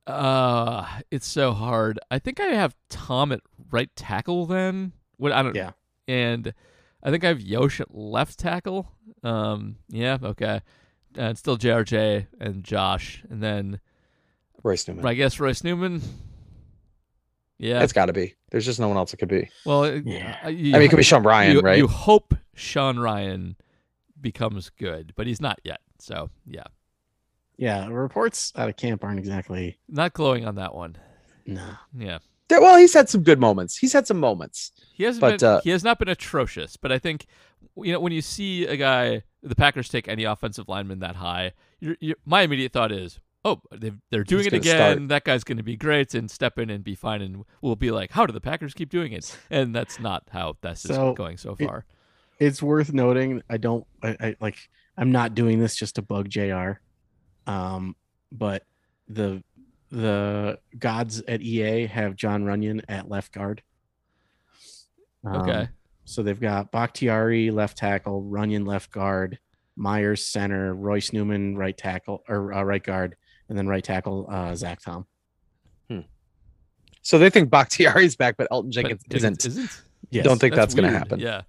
uh, it's so hard. I think I have Tom at right tackle then. What I don't. Yeah. And I think I have Yosh at left tackle. Um, yeah, okay. And still JRJ and Josh, and then Royce Newman. I guess Royce Newman. Yeah. It's got to be. There's just no one else it could be. well, it- Yeah. uh, you- I mean, it could be Sean Rhyan, you, right? You hope Sean Rhyan becomes good, but he's not yet. So yeah. Yeah, reports out of camp aren't exactly Not glowing on that one. no. Yeah. There- well, he's had some good moments. He's had some moments. He hasn't But, been uh, he has not been atrocious, but I think you know when you see a guy the Packers take any offensive lineman that high, you you my immediate thought is, "Oh, they've, they're doing it gonna again. start. That guy's going to be great and step in and be fine and we'll be like, "How do the Packers keep doing it?" And that's not how this is So, going so it- far. It's worth noting. I don't. I, I like. I'm not doing this just to bug Jr. Um, but the the gods at EA have Jon Runyan at left guard. Um, Okay. So they've got Bakhtiari left tackle, Runyan left guard, Myers center, Royce Newman right tackle or uh, right guard, and then right tackle uh, Zach Tom. Hmm. So they think Bakhtiari's back, but Elgton Jenkins Jenkins isn't. Isn't? Yes. Don't think that's, going to happen. Yeah.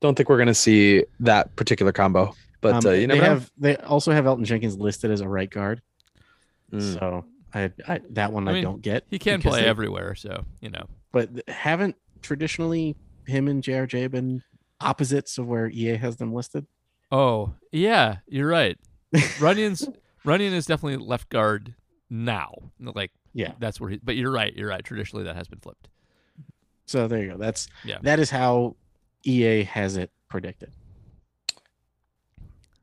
Don't think we're going to see that particular combo. But Um, uh, you they never know. have. They also have Elgton Jenkins listed as a right guard. Mm. So I, I that one I I, mean, don't get. He can play they- everywhere, so, you know. but haven't traditionally him and JRJ been opposites of where EA has them listed? Oh, yeah, you're right. Runyan's Runyan is definitely left guard now. Like Yeah. that's where he but you're right, you're right. Traditionally that has been flipped. So there you go. That's Yeah. that is how EA has it predicted.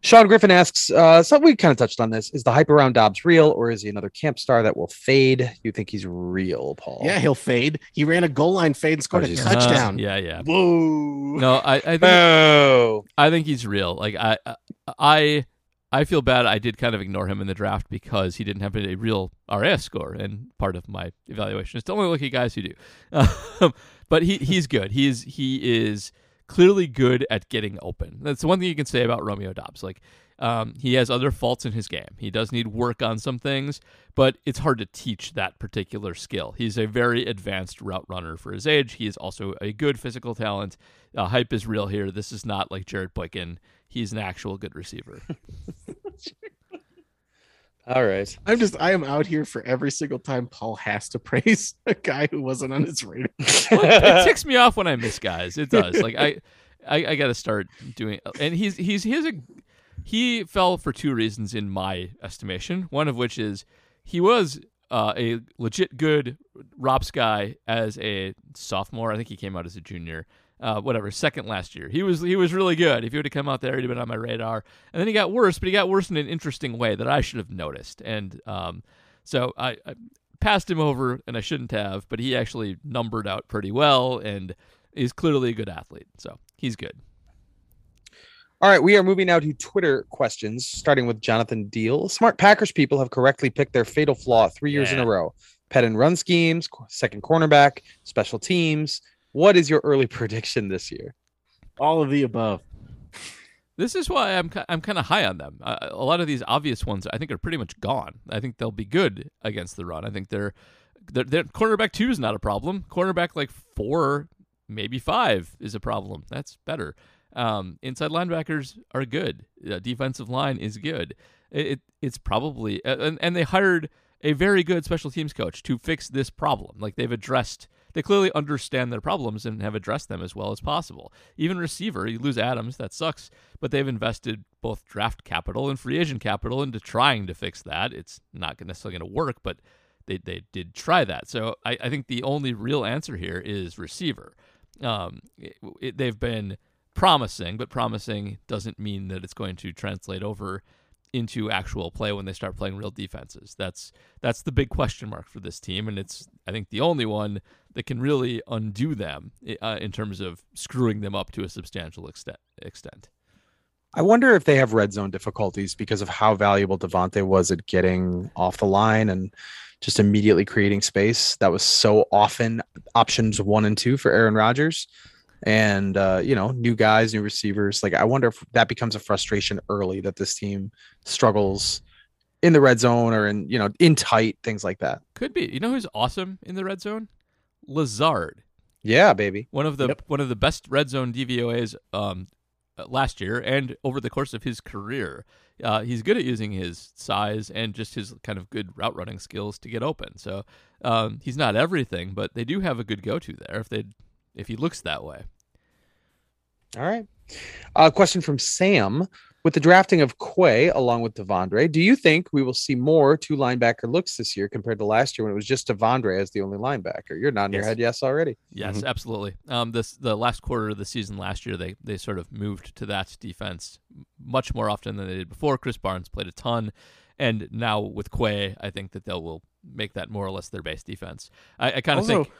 Sean Griffin asks, uh, so we kind of touched on this. Is the hype around Doubs real, or is he another camp star that will fade? You think he's real, Paul? Yeah, he'll fade. He ran a goal line fade and scored Oh, a touchdown. Uh, yeah, yeah. Whoa. No, I, I think Oh. I think he's real. Like I I I feel bad I did kind of ignore him in the draft because he didn't have a real RS score and part of my evaluation is to only look at guys who do. Um, but he he's good. He's he is clearly good at getting open. That's the one thing you can say about Romeo Doubs. Like um, he has other faults in his game. He does need work on some things, but it's hard to teach that particular skill. He's a very advanced route runner for his age. He is also a good physical talent. Uh, hype is real here. This is not like Jarrett Boykin. he's an actual good receiver. All right. I'm just I am out here for every single time Paul has to praise a guy who wasn't on his radar. it ticks me off when I miss guys. It does. Like I, I, I got to start doing. And he's he's he's a he fell for two reasons in my estimation. One of which is he was uh, a legit good Rops guy as a sophomore. I think he came out as a junior. Uh, whatever, second last year. He was he was really good. If he would have come out there, he'd have been on my radar. And then he got worse, but he got worse in an interesting way that I should have noticed. And um, so I, I passed him over, and I shouldn't have. But he actually numbered out pretty well, and is clearly a good athlete. So he's good. All right, we are moving now to Twitter questions, starting with Jonathan Deal. Smart Packers people have correctly picked their fatal flaw three years in a row. Pet and run schemes, second cornerback, special teams. What is your early prediction this year? All of the above. This is why I'm I'm kind of high on them. Uh, a lot of these obvious ones I think are pretty much gone. I think they'll be good against the run. I think they're they're, they're cornerback two is not a problem. Cornerback like four, maybe five is a problem. That's better. Um, inside linebackers are good. Uh, defensive line is good. It, it it's probably uh, and and they hired a very good special teams coach to fix this problem. Like they've addressed they clearly understand their problems and have addressed them as well as possible. Even receiver, you lose Adams, that sucks, but they've invested both draft capital and free agent capital into trying to fix that. It's not necessarily going to work, but they, they did try that. So I, I think the only real answer here is receiver. Um, it, it- they've been promising, but promising doesn't mean that it's going to translate over into actual play when they start playing real defenses. That's that's the big question mark for this team, and it's I think the only one that can really undo them uh, in terms of screwing them up to a substantial extent. Extent. I wonder if they have red zone difficulties because of how valuable Davante was at getting off the line and just immediately creating space. That was so often options one and two for Aaron Rodgers. And uh, you know, new guys, new receivers. Like I wonder if that becomes a frustration early that this team struggles in the red zone or in, you know, in tight, things like that. Could be. You know who's awesome in the red zone? Lazard. Yeah, baby. One of the Yep. one of the best red zone DVOAs um, uh, last year and over the course of his career. Uh, he's good at using his size and just his kind of good route running skills to get open. So um, he's not everything, but they do have a good go to there if they if he looks that way. All right. A question from Sam. With the drafting of Quay along with De'Vondre, do you think we will see more two linebacker looks this year compared to last year when it was just De'Vondre as the only linebacker? You're nodding your head yes already. Yes, absolutely. Um, this the last quarter of the season last year, they they sort of moved to that defense much more often than they did before. Krys Barnes played a ton, and now with Quay, I think that they will make that more or less their base defense. I, I kind of think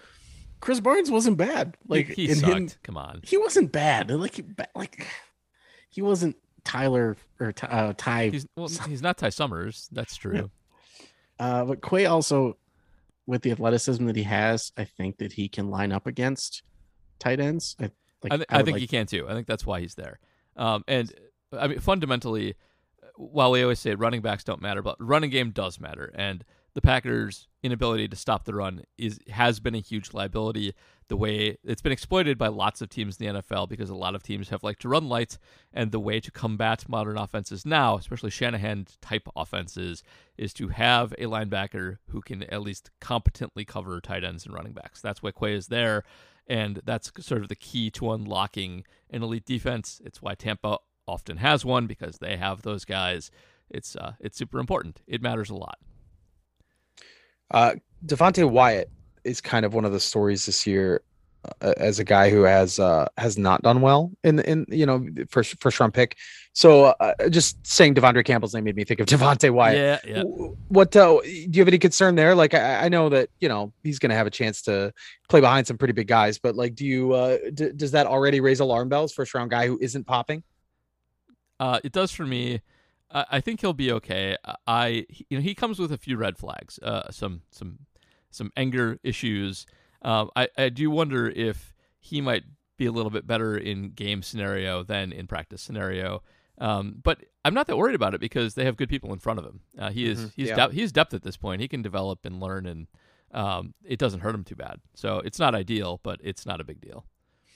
Krys Barnes wasn't bad. Like he, he sucked. him- Come on, he wasn't bad. Like he- like he wasn't Tyler or Ty- uh, Ty. he's well, he's not Ty Summers. That's true. Uh, but Quay also, with the athleticism that he has, I think that he can line up against tight ends. I, like, I, th- I would think like- he can too. I think that's why he's there. Um, and I mean, fundamentally, while we always say running backs don't matter, but running game does matter. And the Packers' inability to stop the run is has been a huge liability. The way it's been exploited by lots of teams in the NFL because a lot of teams have liked to run lights, and the way to combat modern offenses now, especially Shanahan type offenses, is to have a linebacker who can at least competently cover tight ends and running backs. That's why Quay is there, and that's sort of the key to unlocking an elite defense. It's why Tampa often has one because they have those guys. It's uh, it's super important. It matters a lot. Uh, Devonte Wyatt is kind of one of the stories this year uh, as a guy who has uh, has not done well in in you know first first round pick. So uh, just saying De'Vondre Campbell's name made me think of Devonte Wyatt. Yeah, yeah. What uh, do you have any concern there? Like I, I know that you know he's going to have a chance to play behind some pretty big guys, but like, do you uh, d- does that already raise alarm bells? First round guy who isn't popping. Uh, it does for me. I, I think he'll be okay. I he- you know he comes with a few red flags, uh, some some some anger issues. Um, I I do wonder if he might be a little bit better in game scenario than in practice scenario. Um, but I'm not that worried about it because they have good people in front of him. Uh, he is Mhm, he's yeah. dep- he's depth at this point. He can develop and learn, and um, it doesn't hurt him too bad. So it's not ideal, but it's not a big deal.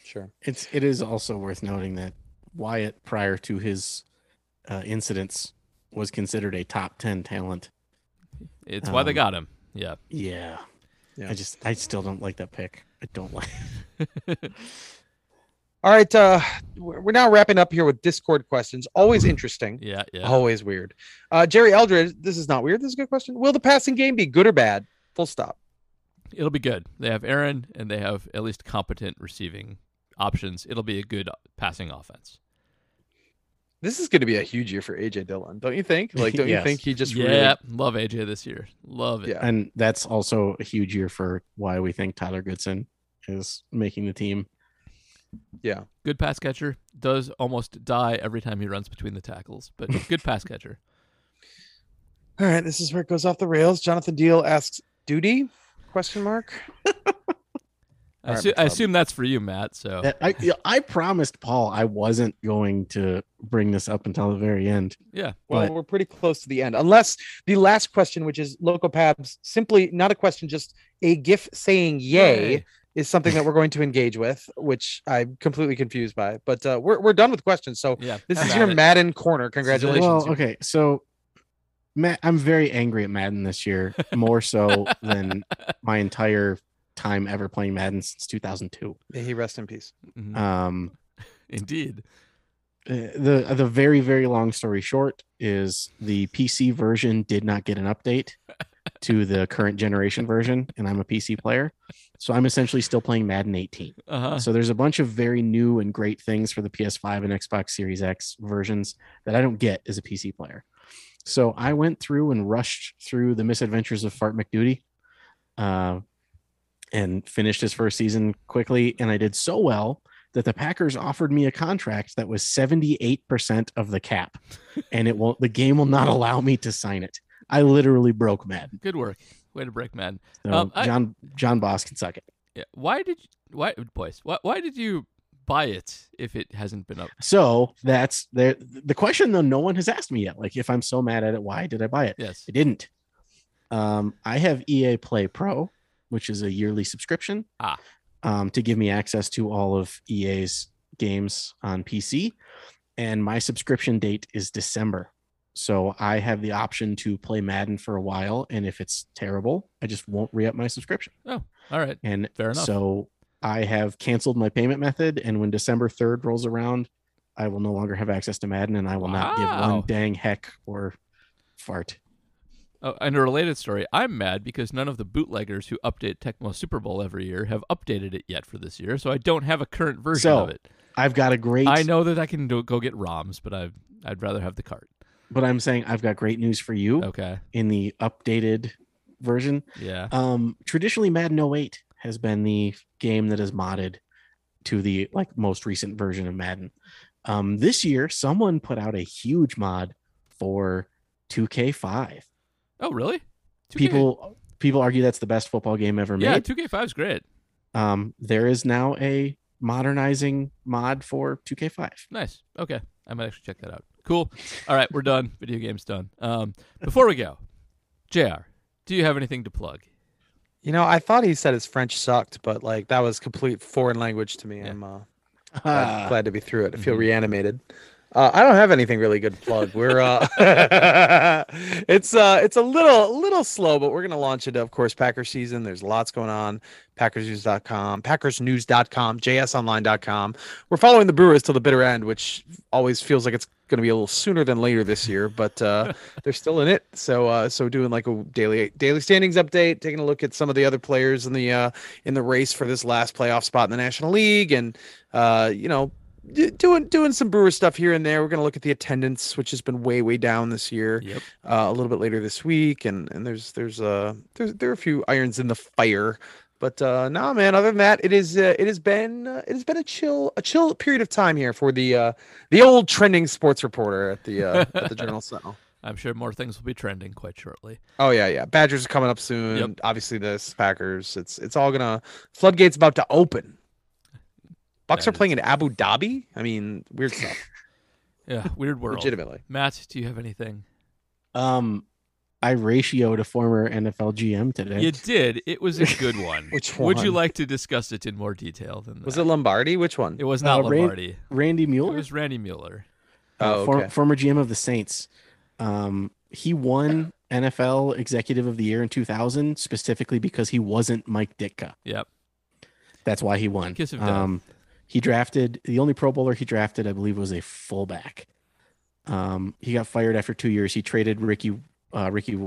Sure. It's it is also worth noting that Wyatt prior to his uh, incidents was considered a top 10 talent. It's why they Um, got him. Yeah. Yeah. Yeah. I just I still don't like that pick. I don't like All right, uh, we're we're now wrapping up here with Discord questions. Always interesting. Yeah. Yeah. Always weird. Uh, Jerry Eldred, this is not weird. This is a good question. Will the passing game be good or bad? Full stop. It'll be good. They have Aaron and they have at least competent receiving options. It'll be a good passing offense. This is going to be a huge year for AJ Dillon, don't you think? Like, don't you think he just yeah, love AJ this year. Love it. Yeah. and that's also a huge year for why we think Tyler Goodson is making the team. Yeah. Good pass catcher. Does almost die every time he runs between the tackles, but good pass catcher. All right, this is where it goes off the rails. Jonathan Deal asks, "Duty?" Question mark. I, assu- I assume that's for you, Matt. So That- I yeah, I promised Paul I wasn't going to bring this up until the very end. yeah, Well, But- we're pretty close to the end, unless the last question, which is local Pabs, simply not a question, just a GIF saying "yay." Yay. Is something that we're going to engage with, which I'm completely confused by. But uh, we're we're done with questions. So yeah. this is your it. Madden corner. Congratulations. Well, okay, so Matt, I'm very angry at Madden this year, more so than my entire time ever playing Madden since 2002. May he rest in peace. Mhm. Um, Indeed. uh, the the very very long story short is the PC version did not get an update to the current generation version, and I'm a PC player, so I'm essentially still playing Madden 18. Uh huh. So there's a bunch of very new and great things for the PS5 and Xbox Series X versions that I don't get as a PC player. So I went through and rushed through the misadventures of Fart McDuty, uh, and finished his first season quickly. And I did so well that the Packers offered me a contract that was 78% of the cap, and it won't. The game will not allow me to sign it. I literally broke Madden. Good work. Way to break Madden. So Um, I- John John Boss can suck it. Yeah. Why did you, why boys? Why why did you buy it if it hasn't been up? So that's the the question though no one has asked me yet. Like if I'm so mad at it, why did I buy it? Yes. I didn't. Um, I have EA Play Pro, which is a yearly subscription. Ah. Um, to give me access to all of EA's games on PC. And my subscription date is December. So I have the option to play Madden for a while. And if it's terrible, I just won't re up my subscription. Oh, all right. And Fair enough. so I have canceled my payment method. And when December 3rd rolls around, I will no longer have access to Madden and I will not give one dang heck or fart. Oh, and a related story. I'm mad because none of the bootleggers who update Tecmo Super Bowl every year have updated it yet for this year, so I don't have a current version So, of it. I've got a great, I know that I can do, go get ROMs, but I I'd rather have the cart. but I'm saying I've got great news for you Okay. in the updated version. Yeah. Um, traditionally, Madden 08 has been the game that is modded to the like most recent version of Madden. Um, this year, someone put out a huge mod for 2K5. Oh, really? 2K People people argue that's the best football game ever made. Yeah, 2K5 is great. Um, there is now a modernizing mod for 2K5. Nice. Okay. I might actually check that out. Cool. All right, we're done. Video game's done. Um, before we go, JR, do you have anything to plug? You know, I thought he said his French sucked, but like that was complete foreign language to me. Yeah. I'm uh, glad, glad to be through it. I feel Mhm. reanimated. Uh, I don't have anything really good to plug. We're uh, it's uh, it's a little little slow, but we're gonna launch into, of course, Packer season. There's lots going on. PackersNews.com, PackersNews.com, JSOnline.com. We're following the Brewers till the bitter end, which always feels like it's gonna be a little sooner than later this year, but uh, they're still in it. So uh, so doing like a daily daily standings update, taking a look at some of the other players in the uh, in the race for this last playoff spot in the National League, and uh, you know doing doing some brewer stuff here and there. We're gonna look at the attendance, which has been way way down this year. Yep. Uh, a little bit later this week, and and there's there's uh there's there are a few irons in the fire. But uh no man, other than that, it is uh, it has been uh, it has been a chill a chill period of time here for the uh the old trending sports reporter at the uh at the Journal Sentinel. I'm sure more things will be trending quite shortly. Oh yeah, yeah. Badgers are coming up soon. Yep. Obviously, this Packers. It's it's all gonna floodgates about to open. Bucks That are playing in Abu Dhabi. I mean, weird stuff. Yeah, weird world. Legitimately. Matt, do you have anything? Um, I ratioed a former NFL GM today. You did. It was a good one. Which one? Would you like to discuss it in more detail than that? Was it Lombardi? Which one? It was not Uh, Ran- Lombardi. Randy It Mueller, was Randy Mueller. Oh, uh, for- okay. former GM of the Saints. Um, he won NFL Executive of the Year in 2000 specifically because he wasn't Mike Ditka. Yep. That's why he won. Kiss of death. Um, he drafted the only Pro Bowler he drafted, I believe, was a fullback. Um, he got fired after two years. He traded Ricky uh, Ricky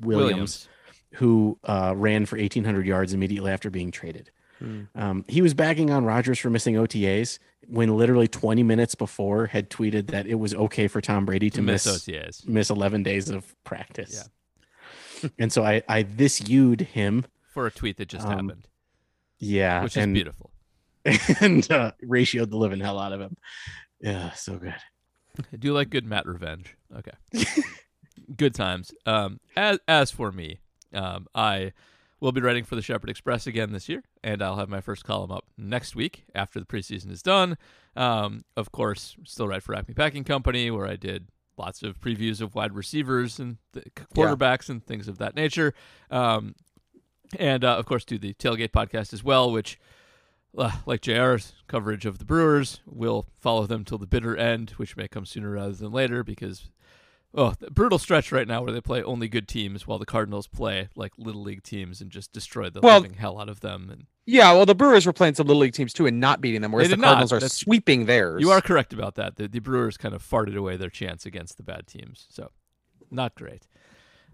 Williams, who uh, ran for 1,800 yards immediately after being traded. Hmm. Um, he was bagging on Rodgers for missing OTAs when literally 20 minutes before had tweeted that it was okay for Tom Brady to, To miss miss OTAs. miss 11 days of practice. Yeah. and so I I this viewed him. for a tweet that just Um, happened, Yeah, which is and, beautiful. and uh, ratioed the living hell out of him. Yeah, so good. I do like good Matt revenge. Okay. good times. Um, as as for me, um, I will be writing for the Shepherd Express again this year, and I'll have my first column up next week after the preseason is done. Um, of course, still write for Acme Packing Company, where I did lots of previews of wide receivers and th- quarterbacks and things of that nature. Um, and uh, of course, do the Tailgate podcast as well, which like JR's coverage of the Brewers, we'll follow them till the bitter end, which may come sooner rather than later because, oh, the brutal stretch right now where they play only good teams while the Cardinals play like little league teams and just destroy the Well- living hell out of them. And Yeah, well, the Brewers were playing some little league teams too and not beating them, whereas the did not. Cardinals are That's- sweeping theirs. you are correct about that. The, the Brewers kind of farted away their chance against the bad teams, so not great.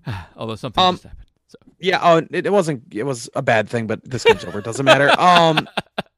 Although something Um, just happened. So Yeah, oh, it, it wasn't. It was a bad thing, but this game's over. It doesn't matter. Um,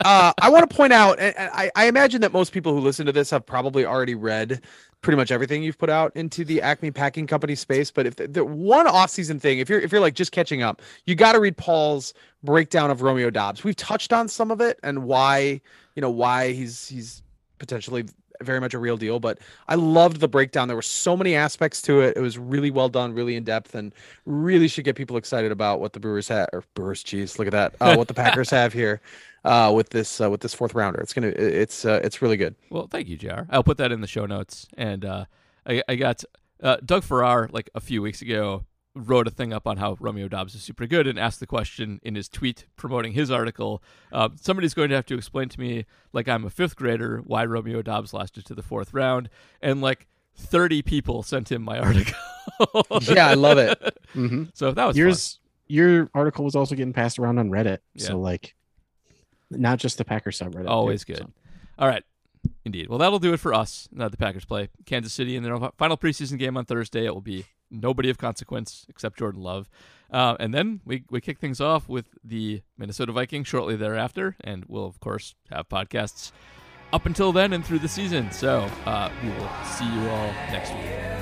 uh, I want to point out, I, I imagine that most people who listen to this have probably already read pretty much everything you've put out into the Acme Packing Company space. But if the, the one off-season thing, if you're if you're like just catching up, you got to read Paul's breakdown of Romeo Doubs. We've touched on some of it and why you know why he's he's potentially very much a real deal. But I loved the breakdown. There were so many aspects to it. It was really well done, really in depth, and really should get people excited about what the Brewers have or Brewers. Jeez, look at that. Uh, what the Packers have here uh, with this uh, with this fourth rounder. It's gonna it's uh, it's really good. Well, thank you, JR. I'll put that in the show notes. And uh, I, I got uh, Doug Farrar, like a few weeks ago, wrote a thing up on how Romeo Doubs is super good and asked the question in his tweet promoting his article. Uh, somebody's going to have to explain to me, like I'm a fifth grader, why Romeo Doubs lasted to the fourth round. And like 30 people sent him my article. Yeah, I love it. Mm-hmm. So that was Yours, your article was also getting passed around on Reddit. Yeah. So like, not just the Packers subreddit. fun. Always good. so. All right. Indeed. Well, that'll do it for us. Now the Packers play Kansas City in their final preseason game on Thursday. It will be nobody of consequence except Jordan Love. Uh, and then we, we kick things off with the Minnesota Vikings shortly thereafter. And we'll, of course, have podcasts up until then and through the season. So uh, we will see you all next week.